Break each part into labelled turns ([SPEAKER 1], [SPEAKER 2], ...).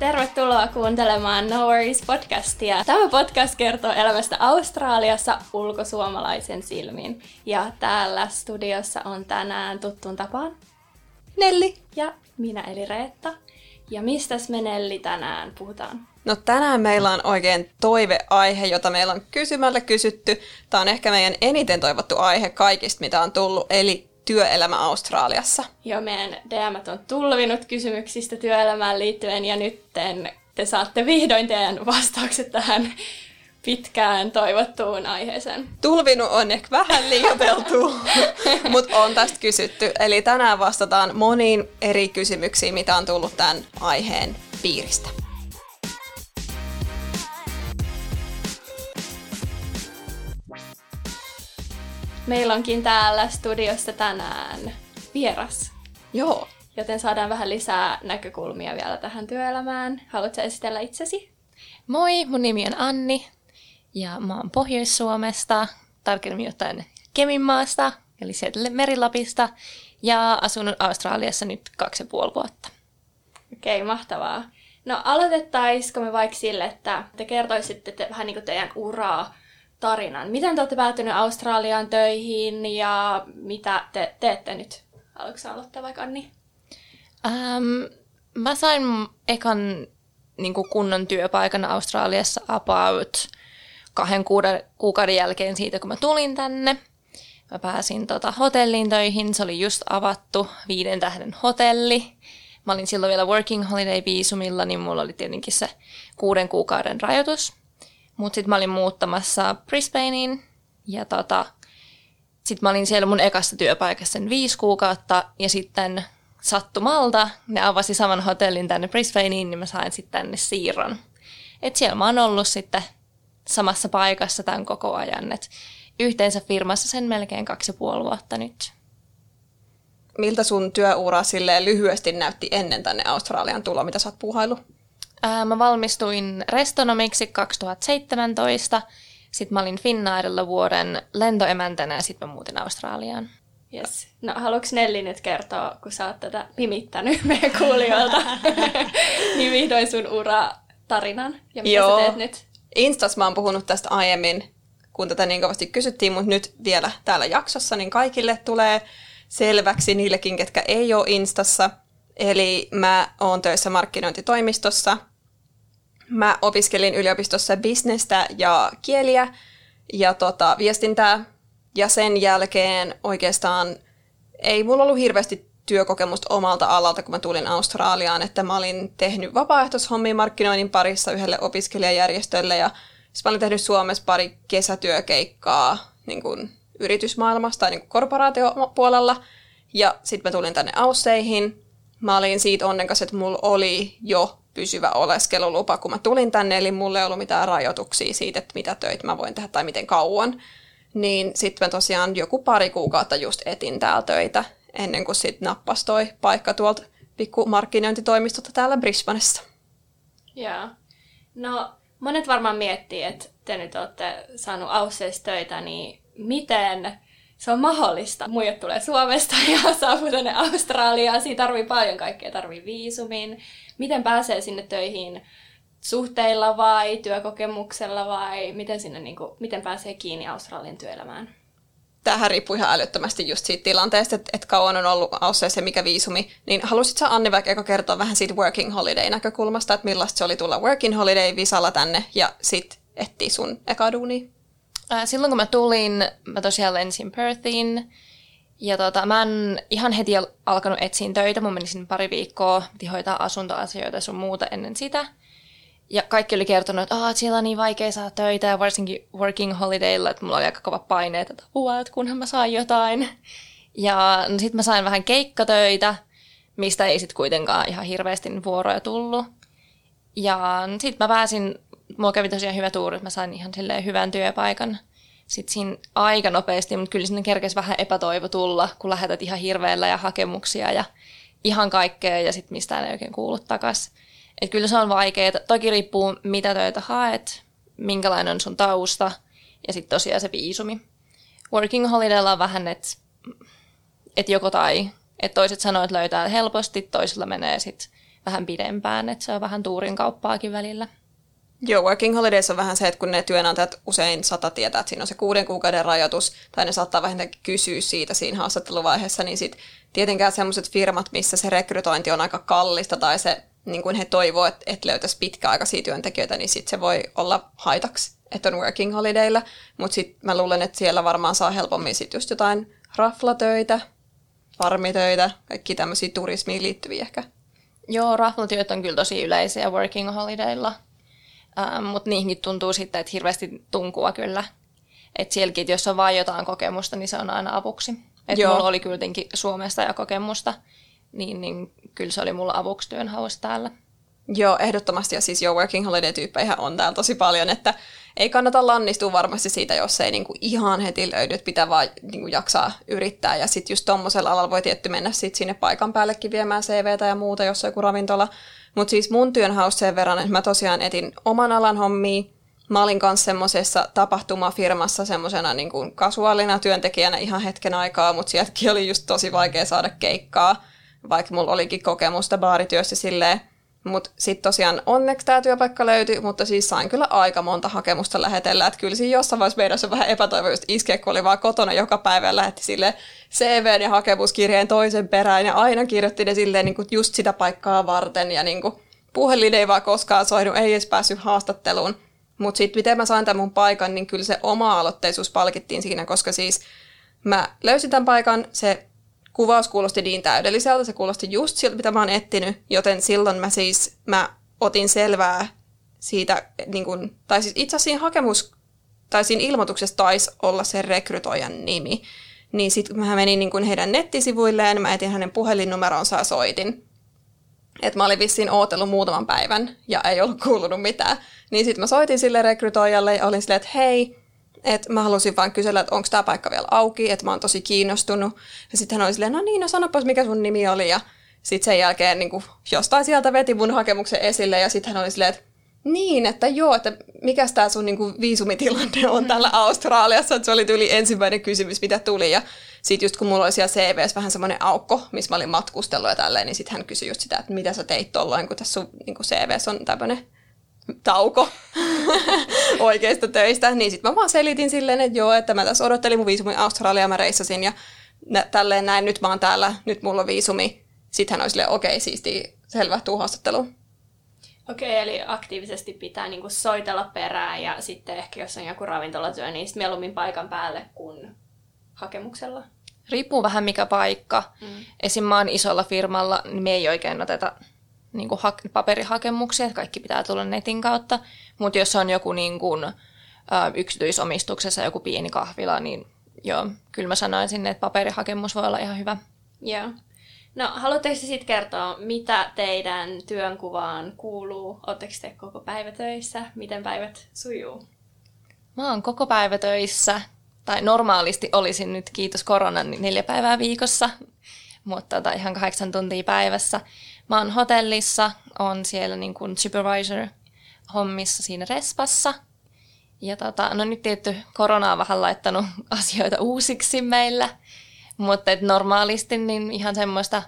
[SPEAKER 1] Tervetuloa kuuntelemaan No Worries podcastia. Tämä podcast kertoo elämästä Australiassa ulkosuomalaisen silmin. Ja täällä studiossa on tänään tuttuun tapaan
[SPEAKER 2] Nelli.
[SPEAKER 1] ja minä eli Reetta. Ja mistäs me Nelli tänään puhutaan?
[SPEAKER 2] No tänään meillä on oikein toiveaihe, jota meillä on kysymällä kysytty. Tämä on ehkä meidän eniten toivottu aihe kaikista, mitä on tullut, eli työelämä Australiassa.
[SPEAKER 1] Jo meidän DM on tulvinut kysymyksistä työelämään liittyen ja nyt te saatte vihdoin teidän vastaukset tähän pitkään toivottuun aiheeseen.
[SPEAKER 2] Tulvinut on ehkä vähän liioiteltu, mutta on tästä kysytty. Eli tänään vastataan moniin eri kysymyksiin, mitä on tullut tämän aiheen piiristä.
[SPEAKER 1] Meillä onkin täällä studiossa tänään vieras,
[SPEAKER 2] Joo.
[SPEAKER 1] joten saadaan vähän lisää näkökulmia vielä tähän työelämään. Haluatko esitellä itsesi?
[SPEAKER 3] Moi, mun nimi on Anni ja mä oon Pohjois-Suomesta, tarkemmin ottaen Keminmaasta, eli sieltä Merilapista, ja asunut Australiassa nyt kaksi ja puoli vuotta.
[SPEAKER 1] Okei, mahtavaa. No aloitettaisiko me vaikka sille, että te kertoisitte te, vähän niin kuin teidän uraa tarinan. Miten te olette päätynyt Australiaan töihin ja mitä te teette nyt? Haluatko aloittaa vaikka Anni?
[SPEAKER 3] Ähm, mä sain ekan niin kunnon työpaikan Australiassa about kahden kuuden, kuukauden jälkeen siitä, kun mä tulin tänne. Mä pääsin tota, hotelliin töihin, se oli just avattu, viiden tähden hotelli. Mä olin silloin vielä working holiday viisumilla, niin mulla oli tietenkin se kuuden kuukauden rajoitus. Mutta sitten mä olin muuttamassa Brisbaneen ja tota, sitten mä olin siellä mun ekassa työpaikassa sen viisi kuukautta ja sitten sattumalta ne avasi saman hotellin tänne Brisbaneen, niin mä sain sitten tänne siirron. Et siellä mä oon ollut sitten samassa paikassa tämän koko ajan, et yhteensä firmassa sen melkein kaksi ja puoli vuotta nyt.
[SPEAKER 2] Miltä sun työura lyhyesti näytti ennen tänne Australian tuloa, mitä sä oot puuhailu?
[SPEAKER 3] Ää, mä valmistuin restonomiksi 2017, sitten mä olin Finnairilla vuoden lentoemäntänä ja sitten mä muutin Australiaan.
[SPEAKER 1] Yes. No haluatko Nelli nyt kertoa, kun sä oot tätä pimittänyt meidän kuulijoilta, niin vihdoin sun ura tarinan ja mitä
[SPEAKER 2] Joo.
[SPEAKER 1] sä teet nyt?
[SPEAKER 2] Instas mä oon puhunut tästä aiemmin, kun tätä niin kovasti kysyttiin, mutta nyt vielä täällä jaksossa, niin kaikille tulee selväksi niillekin, ketkä ei ole Instassa. Eli mä oon töissä markkinointitoimistossa. Mä opiskelin yliopistossa bisnestä ja kieliä ja tota, viestintää. Ja sen jälkeen oikeastaan ei mulla ollut hirveästi työkokemusta omalta alalta, kun mä tulin Australiaan, että mä olin tehnyt vapaaehtoishommia markkinoinnin parissa yhdelle opiskelijajärjestölle ja sitten mä olin tehnyt Suomessa pari kesätyökeikkaa niin kuin yritysmaailmasta tai niin kuin korporaatiopuolella ja sitten mä tulin tänne Ausseihin. Mä olin siitä onnekas, että mulla oli jo pysyvä oleskelulupa, kun mä tulin tänne, eli mulla ei ollut mitään rajoituksia siitä, että mitä töitä mä voin tehdä tai miten kauan. Niin sitten mä tosiaan joku pari kuukautta just etin täällä töitä, ennen kuin sitten nappas toi paikka tuolta pikku markkinointitoimistolta täällä Brisbanessa.
[SPEAKER 1] Joo. No, monet varmaan miettii, että te nyt olette saanut Ausseissa töitä, niin miten se on mahdollista? Muijat tulee Suomesta ja saapuu tänne Australiaan. Siinä tarvii paljon kaikkea. Tarvii viisumin. Miten pääsee sinne töihin? Suhteilla vai työkokemuksella vai miten, sinne, niin kuin, miten pääsee kiinni Australian työelämään?
[SPEAKER 2] Tämähän riippuu ihan älyttömästi just siitä tilanteesta, että, että kauan on ollut ja mikä viisumi. Niin halusit sä Anni vaikka eka kertoa vähän siitä working holiday näkökulmasta, että millaista se oli tulla working holiday visalla tänne ja sit etsiä sun eka duunia?
[SPEAKER 3] Ää, Silloin kun mä tulin, mä tosiaan lensin Perthiin. Ja tota, mä en ihan heti al- alkanut etsiä töitä. Mun meni sinne pari viikkoa, piti hoitaa asuntoasioita ja sun muuta ennen sitä. Ja kaikki oli kertonut, että "Aa, siellä on niin vaikea saada töitä ja varsinkin working holidaylla, että mulla oli aika kova paine, että apua, että kunhan mä saan jotain. Ja no, sitten mä sain vähän keikkatöitä, mistä ei sitten kuitenkaan ihan hirveästi vuoroja tullut. Ja sitten mä pääsin, mulla kävi tosiaan hyvä tuuri, että mä sain ihan silleen hyvän työpaikan. Sitten siinä aika nopeasti, mutta kyllä sinne kerkesi vähän epätoivo tulla, kun lähetät ihan hirveellä ja hakemuksia ja ihan kaikkea ja sitten mistään ei oikein kuulu takas. Et kyllä se on vaikeaa. Toki riippuu mitä töitä haet, minkälainen on sun tausta ja sitten tosiaan se viisumi. Working holidaylla on vähän, että et joko tai. Et toiset sanoo, että löytää helposti, toisilla menee sitten vähän pidempään, että se on vähän tuurin kauppaakin välillä.
[SPEAKER 2] Joo, working holidays on vähän se, että kun ne työnantajat usein sata tietää, että siinä on se kuuden kuukauden rajoitus, tai ne saattaa vähintäänkin kysyä siitä siinä haastatteluvaiheessa, niin sit tietenkään sellaiset firmat, missä se rekrytointi on aika kallista, tai se, niin kuin he toivoo, että et löytäisi pitkäaikaisia työntekijöitä, niin sit se voi olla haitaksi, että on working holidaylla, mutta sitten mä luulen, että siellä varmaan saa helpommin sit just jotain raflatöitä, farmitöitä, kaikki tämmöisiä turismiin liittyviä ehkä.
[SPEAKER 3] Joo, raflatyöt on kyllä tosi yleisiä working holidaylla, ähm, mutta niihinkin tuntuu sitten, että hirveästi tunkua kyllä. Että sielläkin, jos on vain jotain kokemusta, niin se on aina avuksi. Että mulla oli kyllä Suomesta ja kokemusta, niin, niin kyllä se oli mulla avuksi työnhaussa täällä.
[SPEAKER 2] Joo, ehdottomasti. Ja siis jo working holiday-tyyppejä on täällä tosi paljon, että ei kannata lannistua varmasti siitä, jos ei niinku ihan heti löydy, että pitää vaan niinku jaksaa yrittää. Ja sitten just tuommoisella alalla voi tietty mennä sit sinne paikan päällekin viemään CVtä ja muuta, jos on joku ravintola. Mutta siis mun työnhaus sen verran, että mä tosiaan etin oman alan hommia. Mä olin kanssa semmoisessa tapahtumafirmassa semmoisena niinku kasuaalina työntekijänä ihan hetken aikaa, mutta sieltäkin oli just tosi vaikea saada keikkaa, vaikka mulla olikin kokemusta baarityössä silleen, mutta sitten tosiaan onneksi tämä työpaikka löytyi, mutta siis sain kyllä aika monta hakemusta lähetellä. Että kyllä siinä jossain vaiheessa meidän on vähän epätoivo just iskeä, kun oli vaan kotona joka päivä ja lähetti sille CV ja hakemuskirjeen toisen perään. Ja aina kirjoitti ne silleen niin just sitä paikkaa varten. Ja niin puhelin ei vaan koskaan soinut, ei edes päässyt haastatteluun. Mutta sitten miten mä sain tämän mun paikan, niin kyllä se oma aloitteisuus palkittiin siinä, koska siis mä löysin tämän paikan, se kuvaus kuulosti niin täydelliseltä, se kuulosti just siltä, mitä mä oon etsinyt, joten silloin mä siis, mä otin selvää siitä, niin kun, tai siis itse asiassa siinä hakemus, tai siinä ilmoituksessa taisi olla se rekrytoijan nimi, niin sitten mä menin niin kun heidän nettisivuilleen, mä etin hänen puhelinnumeronsa ja soitin. Että mä olin vissiin ootellut muutaman päivän ja ei ollut kuulunut mitään. Niin sitten mä soitin sille rekrytoijalle ja olin silleen, että hei, että mä halusin vaan kysellä, että onko tämä paikka vielä auki, että mä oon tosi kiinnostunut. Ja sitten hän oli silleen, no niin, no sanopas mikä sun nimi oli. Ja sitten sen jälkeen niin kuin, jostain sieltä veti mun hakemuksen esille ja sitten hän oli silleen, että niin, että joo, että mikä tämä sun niin kuin, viisumitilanne on täällä Australiassa, että se oli tyyli ensimmäinen kysymys, mitä tuli. Ja sitten just kun mulla oli siellä CVS vähän semmoinen aukko, missä mä olin matkustellut ja tälleen, niin sitten hän kysyi just sitä, että mitä sä teit tolloin, kun tässä sun niin kuin CVS on tämmöinen tauko oikeista töistä, niin sitten mä vaan selitin silleen, että joo, että mä tässä odottelin mun viisumi Australia, mä reissasin ja nä- tälleen näin, nyt mä oon täällä, nyt mulla on viisumi. Sitten hän oli silleen, okei, okay, siisti, selvä, tuu haastatteluun.
[SPEAKER 1] Okei, okay, eli aktiivisesti pitää niinku soitella perään ja sitten ehkä jos on joku ravintolatyö, niin sitten mieluummin paikan päälle kuin hakemuksella.
[SPEAKER 3] Riippuu vähän mikä paikka. Mm. Esim. mä oon isolla firmalla, niin me ei oikein oteta niin kuin ha- paperihakemuksia, että kaikki pitää tulla netin kautta. Mutta jos on joku niin kuin, yksityisomistuksessa joku pieni kahvila, niin joo, kyllä mä sanoisin, että paperihakemus voi olla ihan hyvä.
[SPEAKER 1] Joo. No, haluatteko sitten kertoa, mitä teidän työnkuvaan kuuluu? Oletteko te koko päivä töissä? Miten päivät sujuu?
[SPEAKER 3] Mä oon koko päivä töissä, tai normaalisti olisin nyt, kiitos koronan, niin neljä päivää viikossa, mutta tota, ihan kahdeksan tuntia päivässä. Mä oon hotellissa, on siellä niin kuin supervisor hommissa siinä respassa. Ja tota, no nyt tietty korona on vähän laittanut asioita uusiksi meillä, mutta et normaalisti niin ihan semmoista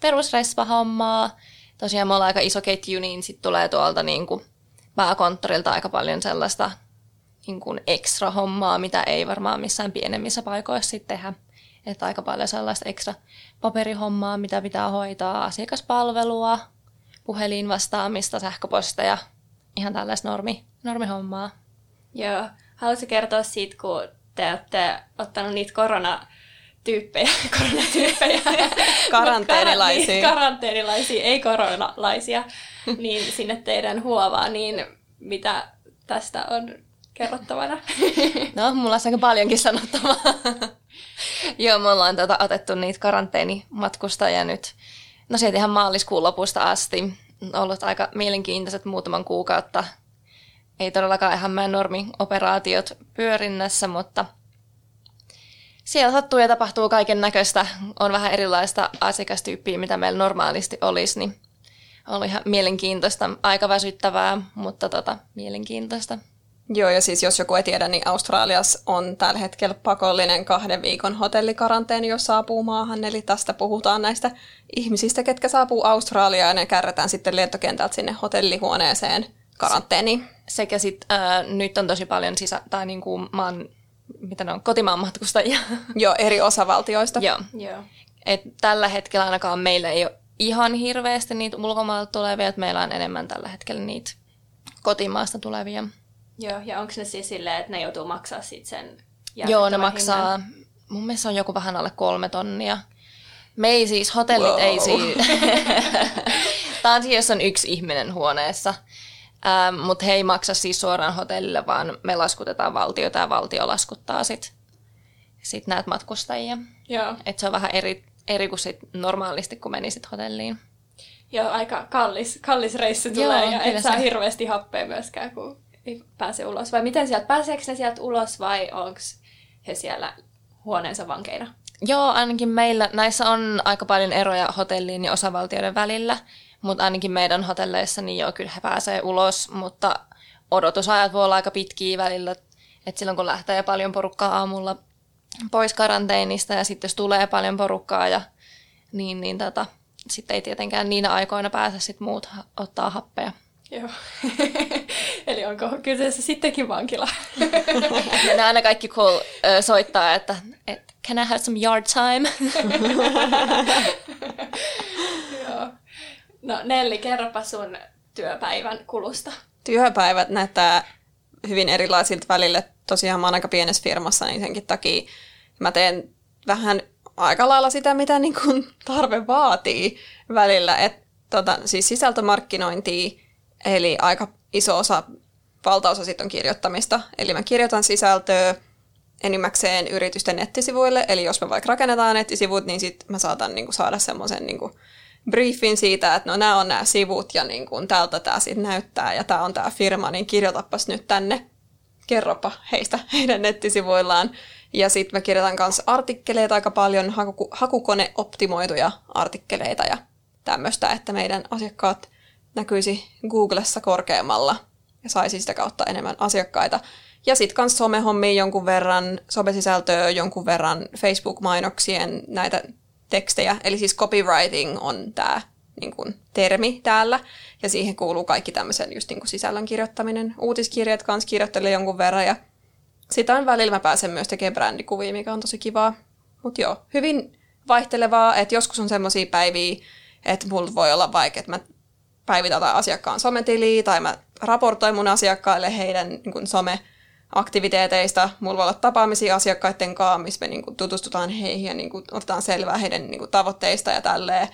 [SPEAKER 3] perusrespa-hommaa. Tosiaan me ollaan aika iso ketju, niin sitten tulee tuolta niin kuin pääkonttorilta aika paljon sellaista niin kuin ekstra hommaa, mitä ei varmaan missään pienemmissä paikoissa sitten tehdä. Että aika paljon sellaista ekstra paperihommaa, mitä pitää hoitaa, asiakaspalvelua, puhelin vastaamista, sähköposteja, ihan tällaista normi, normihommaa.
[SPEAKER 1] Joo. Haluaisin kertoa siitä, kun te olette ottanut niitä korona tyyppejä, koronatyyppejä.
[SPEAKER 2] karanteenilaisia.
[SPEAKER 1] niin, karanteenilaisia, ei koronalaisia, niin sinne teidän huovaan, niin mitä tästä on kerrottavana?
[SPEAKER 3] no, mulla on aika paljonkin sanottavaa. Joo, me ollaan tota, otettu niitä karanteenimatkustajia nyt. No sieltä ihan maaliskuun lopusta asti. Ollut aika mielenkiintoiset muutaman kuukautta. Ei todellakaan ihan meidän normi-operaatiot pyörinnässä, mutta siellä sattuu ja tapahtuu kaiken näköistä. On vähän erilaista asiakastyyppiä, mitä meillä normaalisti olisi, niin ollut ihan mielenkiintoista, aika väsyttävää, mutta tota, mielenkiintoista.
[SPEAKER 2] Joo, ja siis jos joku ei tiedä, niin Australiassa on tällä hetkellä pakollinen kahden viikon hotellikaranteeni, jos saapuu maahan. Eli tästä puhutaan näistä ihmisistä, ketkä saapuu Australiaan ja ne kärrätään sitten lentokentältä sinne hotellihuoneeseen karanteeniin.
[SPEAKER 3] Sekä sitten äh, nyt on tosi paljon sisä- tai niinku maan, mitä ne on, kotimaan matkustajia.
[SPEAKER 2] Joo, eri osavaltioista.
[SPEAKER 3] Joo.
[SPEAKER 1] Joo.
[SPEAKER 3] Et tällä hetkellä ainakaan meillä ei ole ihan hirveästi niitä ulkomailta tulevia, että meillä on enemmän tällä hetkellä niitä kotimaasta tulevia.
[SPEAKER 1] Joo, ja onko ne siis silleen, että ne joutuu maksaa sit sen
[SPEAKER 3] Joo, ne maksaa,
[SPEAKER 1] hinnan?
[SPEAKER 3] mun mielestä on joku vähän alle kolme tonnia. Me ei siis, hotellit
[SPEAKER 2] Wow.
[SPEAKER 3] ei siis, tämä on siis, jos on yksi ihminen huoneessa, ähm, mutta he ei maksa siis suoraan hotellille, vaan me laskutetaan valtiota ja valtio laskuttaa sit, sit näitä matkustajia.
[SPEAKER 1] Joo.
[SPEAKER 3] Et se on vähän eri, eri kuin sit normaalisti, kun menisit hotelliin.
[SPEAKER 1] Joo, aika kallis, kallis reissu
[SPEAKER 3] Joo,
[SPEAKER 1] tulee ja
[SPEAKER 3] kyllä
[SPEAKER 1] et saa
[SPEAKER 3] se.
[SPEAKER 1] hirveästi happea myöskään, kun pääse ulos. Vai miten sieltä, pääseekö ne sieltä ulos vai onko he siellä huoneensa vankeina?
[SPEAKER 3] Joo, ainakin meillä näissä on aika paljon eroja hotelliin ja osavaltioiden välillä, mutta ainakin meidän hotelleissa niin joo, kyllä he pääsee ulos, mutta odotusajat voi olla aika pitkiä välillä, että silloin kun lähtee paljon porukkaa aamulla pois karanteenista ja sitten jos tulee paljon porukkaa ja niin, niin tota, sitten ei tietenkään niinä aikoina pääse sit muut ottaa happea.
[SPEAKER 1] Joo. Eli onko kyseessä sittenkin vankila?
[SPEAKER 3] Ja ne aina kaikki cool soittaa, että, että can I have some yard time?
[SPEAKER 1] Joo. No Nelli, kerropa sun työpäivän kulusta.
[SPEAKER 2] Työpäivät näyttää hyvin erilaisilta välillä. Tosiaan mä oon aika pienessä firmassa, niin senkin takia mä teen vähän aika lailla sitä, mitä niin kuin tarve vaatii välillä. Et, tota, siis sisältömarkkinointia, eli aika iso osa, valtaosa sitten on kirjoittamista. Eli mä kirjoitan sisältöä enimmäkseen yritysten nettisivuille, eli jos me vaikka rakennetaan nettisivut, niin sitten mä saatan niin kuin, saada semmoisen niin kuin, briefin siitä, että no nämä on nämä sivut ja niin kuin, tältä tämä sitten näyttää ja tämä on tämä firma, niin kirjoitapas nyt tänne, kerropa heistä heidän nettisivuillaan. Ja sitten mä kirjoitan kanssa artikkeleita aika paljon, haku, hakukoneoptimoituja artikkeleita ja tämmöistä, että meidän asiakkaat näkyisi Googlessa korkeammalla ja saisi sitä kautta enemmän asiakkaita. Ja sitten kans somehommia jonkun verran, somesisältöä jonkun verran, Facebook-mainoksien näitä tekstejä. Eli siis copywriting on tämä niin termi täällä. Ja siihen kuuluu kaikki tämmöisen just niin sisällön kirjoittaminen. Uutiskirjat kans kirjoittelen jonkun verran ja sitä on välillä mä pääsen myös tekemään brändikuvia, mikä on tosi kivaa. Mutta joo, hyvin vaihtelevaa, että joskus on semmoisia päiviä, että mulla voi olla vaikka, että mä päivitän jotain asiakkaan sometiliä tai mä raportoin mun asiakkaille heidän niin kuin some-aktiviteeteista. Mulla voi olla tapaamisia asiakkaiden kanssa, missä me niin tutustutaan heihin ja niin otetaan selvää heidän niin tavoitteista ja tälleen.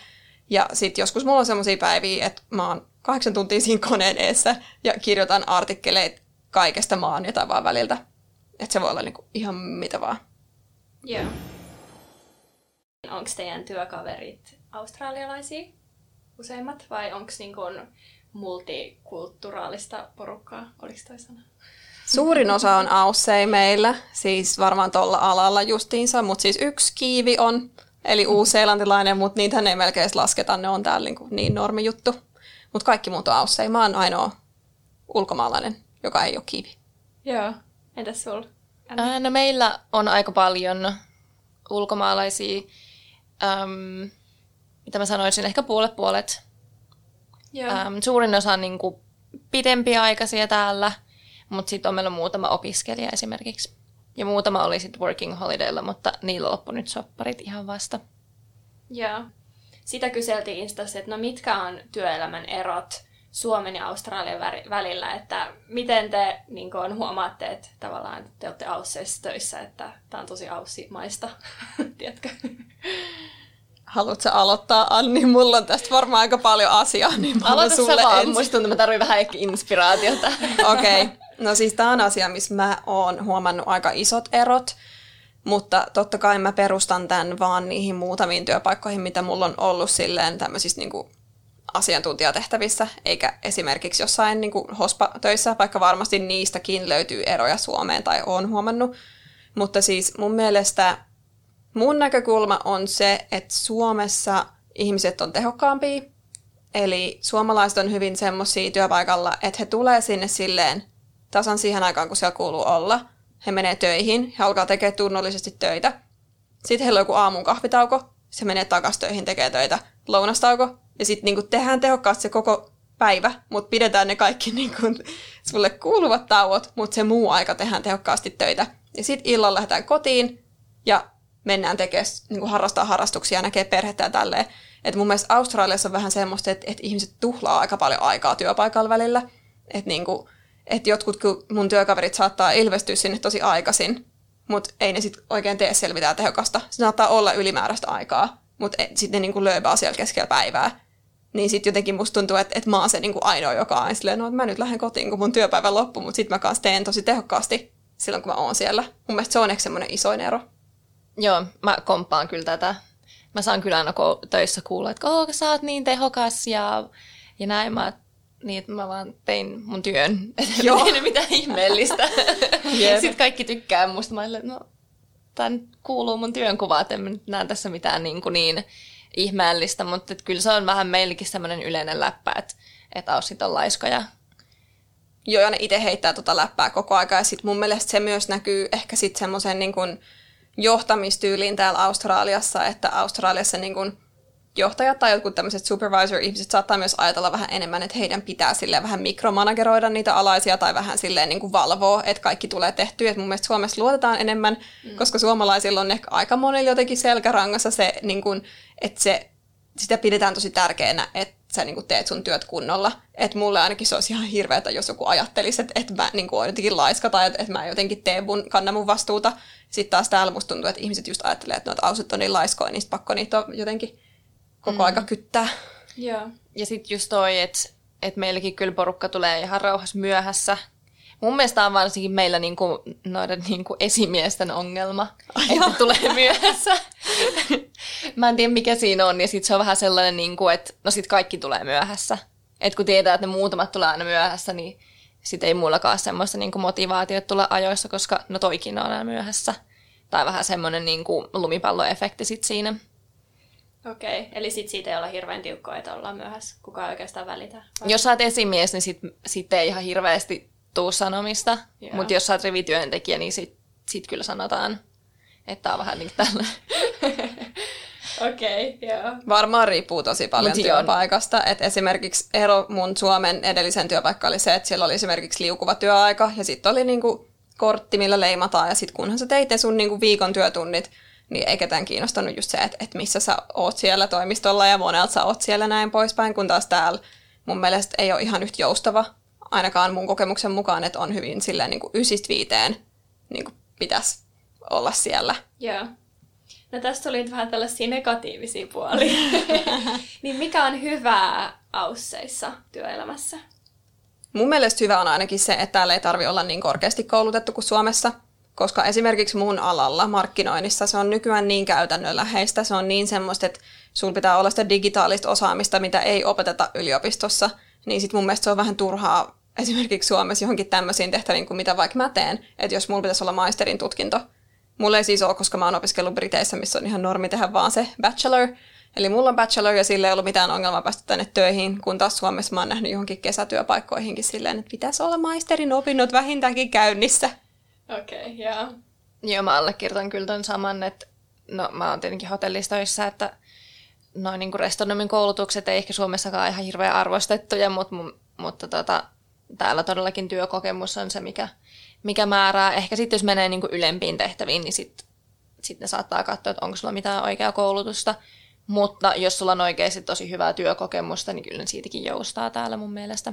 [SPEAKER 2] Ja sitten joskus mulla on semmoisia päiviä, että mä oon kahdeksan tuntia siinä koneen eessä ja kirjoitan artikkeleita kaikesta maan jotain vaan väliltä. Että se voi olla niinku ihan mitä vaan.
[SPEAKER 1] Joo. Onko teidän työkaverit australialaisia useimmat vai onko niinku multikulttuuraalista porukkaa? Oliko toi sana?
[SPEAKER 2] Suurin osa on aussei meillä, siis varmaan tuolla alalla justiinsa, mutta siis yksi kiivi on, eli uusi-seelantilainen, mutta niitä ei melkein edes lasketa, ne on täällä niinku niin normi juttu. Mutta kaikki muut on aussei. Mä oon ainoa ulkomaalainen, joka ei ole kiivi.
[SPEAKER 1] Joo. Entäs sul?
[SPEAKER 3] No meillä on aika paljon ulkomaalaisia, mitä mä sanoisin, ehkä puolet puolet.
[SPEAKER 1] Joo.
[SPEAKER 3] Äm, suurin osa on niin kuin pidempiaikaisia täällä, mutta sitten on meillä muutama opiskelija esimerkiksi. Ja muutama oli sitten working holidaylla, mutta niillä loppui nyt sopparit ihan vasta.
[SPEAKER 1] Joo. Sitä kyseltiin Instassa, että no mitkä on työelämän erot Suomen ja Australian välillä, että miten te niin kun, huomaatte, että tavallaan te olette Ausseissa töissä, että tämä on tosi aussimaista, tiedätkö?
[SPEAKER 2] Haluatko aloittaa, Anni? Mulla on tästä varmaan aika paljon asiaa, niin mä
[SPEAKER 3] Aloita
[SPEAKER 2] sulle
[SPEAKER 3] vaan,
[SPEAKER 2] ensin.
[SPEAKER 3] musta tuntuu, että mä tarvitsen vähän ehkä inspiraatiota.
[SPEAKER 2] Okei. Okay. No siis tämä on asia, missä mä oon huomannut aika isot erot, mutta totta kai mä perustan tämän vaan niihin muutamiin työpaikkoihin, mitä mulla on ollut silleen tämmöisissä niinku asiantuntijatehtävissä, eikä esimerkiksi jossain niinku hospa-töissä, vaikka varmasti niistäkin löytyy eroja Suomeen tai oon huomannut. Mutta siis mun mielestä mun näkökulma on se, että Suomessa ihmiset on tehokkaampia, Eli suomalaiset on hyvin semmoisia työpaikalla, että he tulee sinne silleen tasan siihen aikaan, kun siellä kuuluu olla. He menee töihin, he alkaa tekemään tunnollisesti töitä. Sitten heillä on joku aamun kahvitauko, se menee takaisin töihin, tekee töitä, lounastauko. Ja sitten niinku tehdään tehokkaasti se koko päivä, mutta pidetään ne kaikki niinku sulle kuuluvat tauot, mutta se muu aika tehdään tehokkaasti töitä. Ja sitten illalla lähdetään kotiin ja mennään tekemään, niinku harrastaa harrastuksia, näkee perhettä ja tälleen. Et mun mielestä Australiassa on vähän semmoista, että, että ihmiset tuhlaa aika paljon aikaa työpaikalla välillä. Että niinku, et jotkut mun työkaverit saattaa ilmestyä sinne tosi aikaisin, mutta ei ne sitten oikein tee selvitään tehokasta. Se saattaa olla ylimääräistä aikaa, mutta sitten ne niinku lööbää siellä keskellä päivää. Niin sitten jotenkin musta tuntuu, että, että mä oon se niinku ainoa, joka on silleen, no, mä nyt lähden kotiin, kun mun työpäivä loppuu, mutta sitten mä kanssa teen tosi tehokkaasti silloin, kun mä oon siellä. Mun mielestä se on ehkä semmoinen isoin ero.
[SPEAKER 3] Joo, mä kompaan kyllä tätä. Mä saan kyllä aina töissä kuulla, että oh, sä oot niin tehokas ja, ja näin. Mä, niin, että mä vaan tein mun työn. Joo. Ei mitään ihmeellistä. yep. Sitten kaikki tykkää musta. Mä olen, no, tämä kuuluu mun työnkuvaan, että en näe tässä mitään niin, kuin niin ihmeellistä, mutta että kyllä se on vähän meillekin semmoinen yleinen läppä, että, että aussit on laiskoja.
[SPEAKER 2] Joo, ja ne itse heittää tota läppää koko aika, ja sitten mun mielestä se myös näkyy ehkä sitten semmoisen niin kuin johtamistyyliin täällä Australiassa, että Australiassa niin kuin johtajat tai jotkut tämmöiset supervisor-ihmiset saattaa myös ajatella vähän enemmän, että heidän pitää sille vähän mikromanageroida niitä alaisia tai vähän silleen niin kuin valvoa, että kaikki tulee tehtyä. Et mun mielestä Suomessa luotetaan enemmän, mm. koska suomalaisilla on ehkä aika monilla jotenkin selkärangassa se, niin kuin, että se, sitä pidetään tosi tärkeänä, että sä niin kuin teet sun työt kunnolla. Että mulle ainakin se olisi ihan hirveätä, jos joku ajattelisi, että, että mä niin kuin, olen jotenkin laiska tai että, että mä jotenkin teen mun, kannan mun vastuuta. Sitten taas täällä musta tuntuu, että ihmiset just ajattelee, että noita ausut on niin laiskoja, niin pakko niitä jotenkin koko mm. aika kyttää.
[SPEAKER 3] Joo. Ja sitten just toi, että et meilläkin kyllä porukka tulee ihan rauhassa myöhässä. Mun mielestä on varsinkin meillä niinku, noiden niinku esimiesten ongelma, oh, että joo. tulee myöhässä. Mä en tiedä mikä siinä on, ja sitten se on vähän sellainen, niinku, että no sit kaikki tulee myöhässä. Et kun tietää, että ne muutamat tulee aina myöhässä, niin sitten ei mullakaan semmoista niinku motivaatiota tulla ajoissa, koska no toikin on aina myöhässä. Tai vähän semmoinen niinku lumipalloefekti sit siinä.
[SPEAKER 1] Okei, okay. eli sit siitä ei olla hirveän tiukkoa, että ollaan myöhässä. Kuka oikeastaan välitä?
[SPEAKER 3] Vai? Jos sä oot esimies, niin sit, sit ei ihan hirveästi tuu sanomista. Yeah. Mutta jos sä oot rivityöntekijä, niin sit, sit kyllä sanotaan, että on vähän niin tällä.
[SPEAKER 1] Okei, okay, joo.
[SPEAKER 2] Varmaan riippuu tosi paljon Mut työpaikasta. Et esimerkiksi ero mun Suomen edellisen työpaikka oli se, että siellä oli esimerkiksi liukuva työaika ja sitten oli niinku kortti, millä leimataan ja sitten kunhan sä teit sun niinku viikon työtunnit, niin ei ketään kiinnostanut just se, että, että missä sä oot siellä toimistolla ja monelta sä oot siellä näin poispäin, kun taas täällä mun mielestä ei ole ihan yhtä joustava, ainakaan mun kokemuksen mukaan, että on hyvin silleen niin kuin ysistä viiteen niin kuin pitäisi olla siellä.
[SPEAKER 1] Joo. No tästä tuli vähän tällaisia negatiivisia puolia. niin mikä on hyvää ausseissa työelämässä?
[SPEAKER 2] Mun mielestä hyvä on ainakin se, että täällä ei tarvi olla niin korkeasti koulutettu kuin Suomessa koska esimerkiksi mun alalla markkinoinnissa se on nykyään niin käytännönläheistä, se on niin semmoista, että sulla pitää olla sitä digitaalista osaamista, mitä ei opeteta yliopistossa, niin sit mun mielestä se on vähän turhaa esimerkiksi Suomessa johonkin tämmöisiin tehtäviin kuin mitä vaikka mä teen, että jos mulla pitäisi olla maisterin tutkinto, mulla ei siis ole, koska mä oon opiskellut Briteissä, missä on ihan normi tehdä vaan se bachelor, Eli mulla on bachelor ja sille ei ollut mitään ongelmaa päästä tänne töihin, kun taas Suomessa mä oon nähnyt johonkin kesätyöpaikkoihinkin silleen, että pitäisi olla maisterin opinnot vähintäänkin käynnissä.
[SPEAKER 1] Okei, okay, joo.
[SPEAKER 3] Joo, mä allekirjoitan kyllä ton saman, että no mä oon tietenkin hotellistoissa, että noin niin kuin restonomin koulutukset ei ehkä Suomessakaan ihan hirveän arvostettuja, mutta, mutta tota, täällä todellakin työkokemus on se, mikä, mikä määrää. Ehkä sitten jos menee niin kuin ylempiin tehtäviin, niin sitten sit ne saattaa katsoa, että onko sulla mitään oikeaa koulutusta. Mutta jos sulla on oikeasti tosi hyvää työkokemusta, niin kyllä siitäkin joustaa täällä mun mielestä.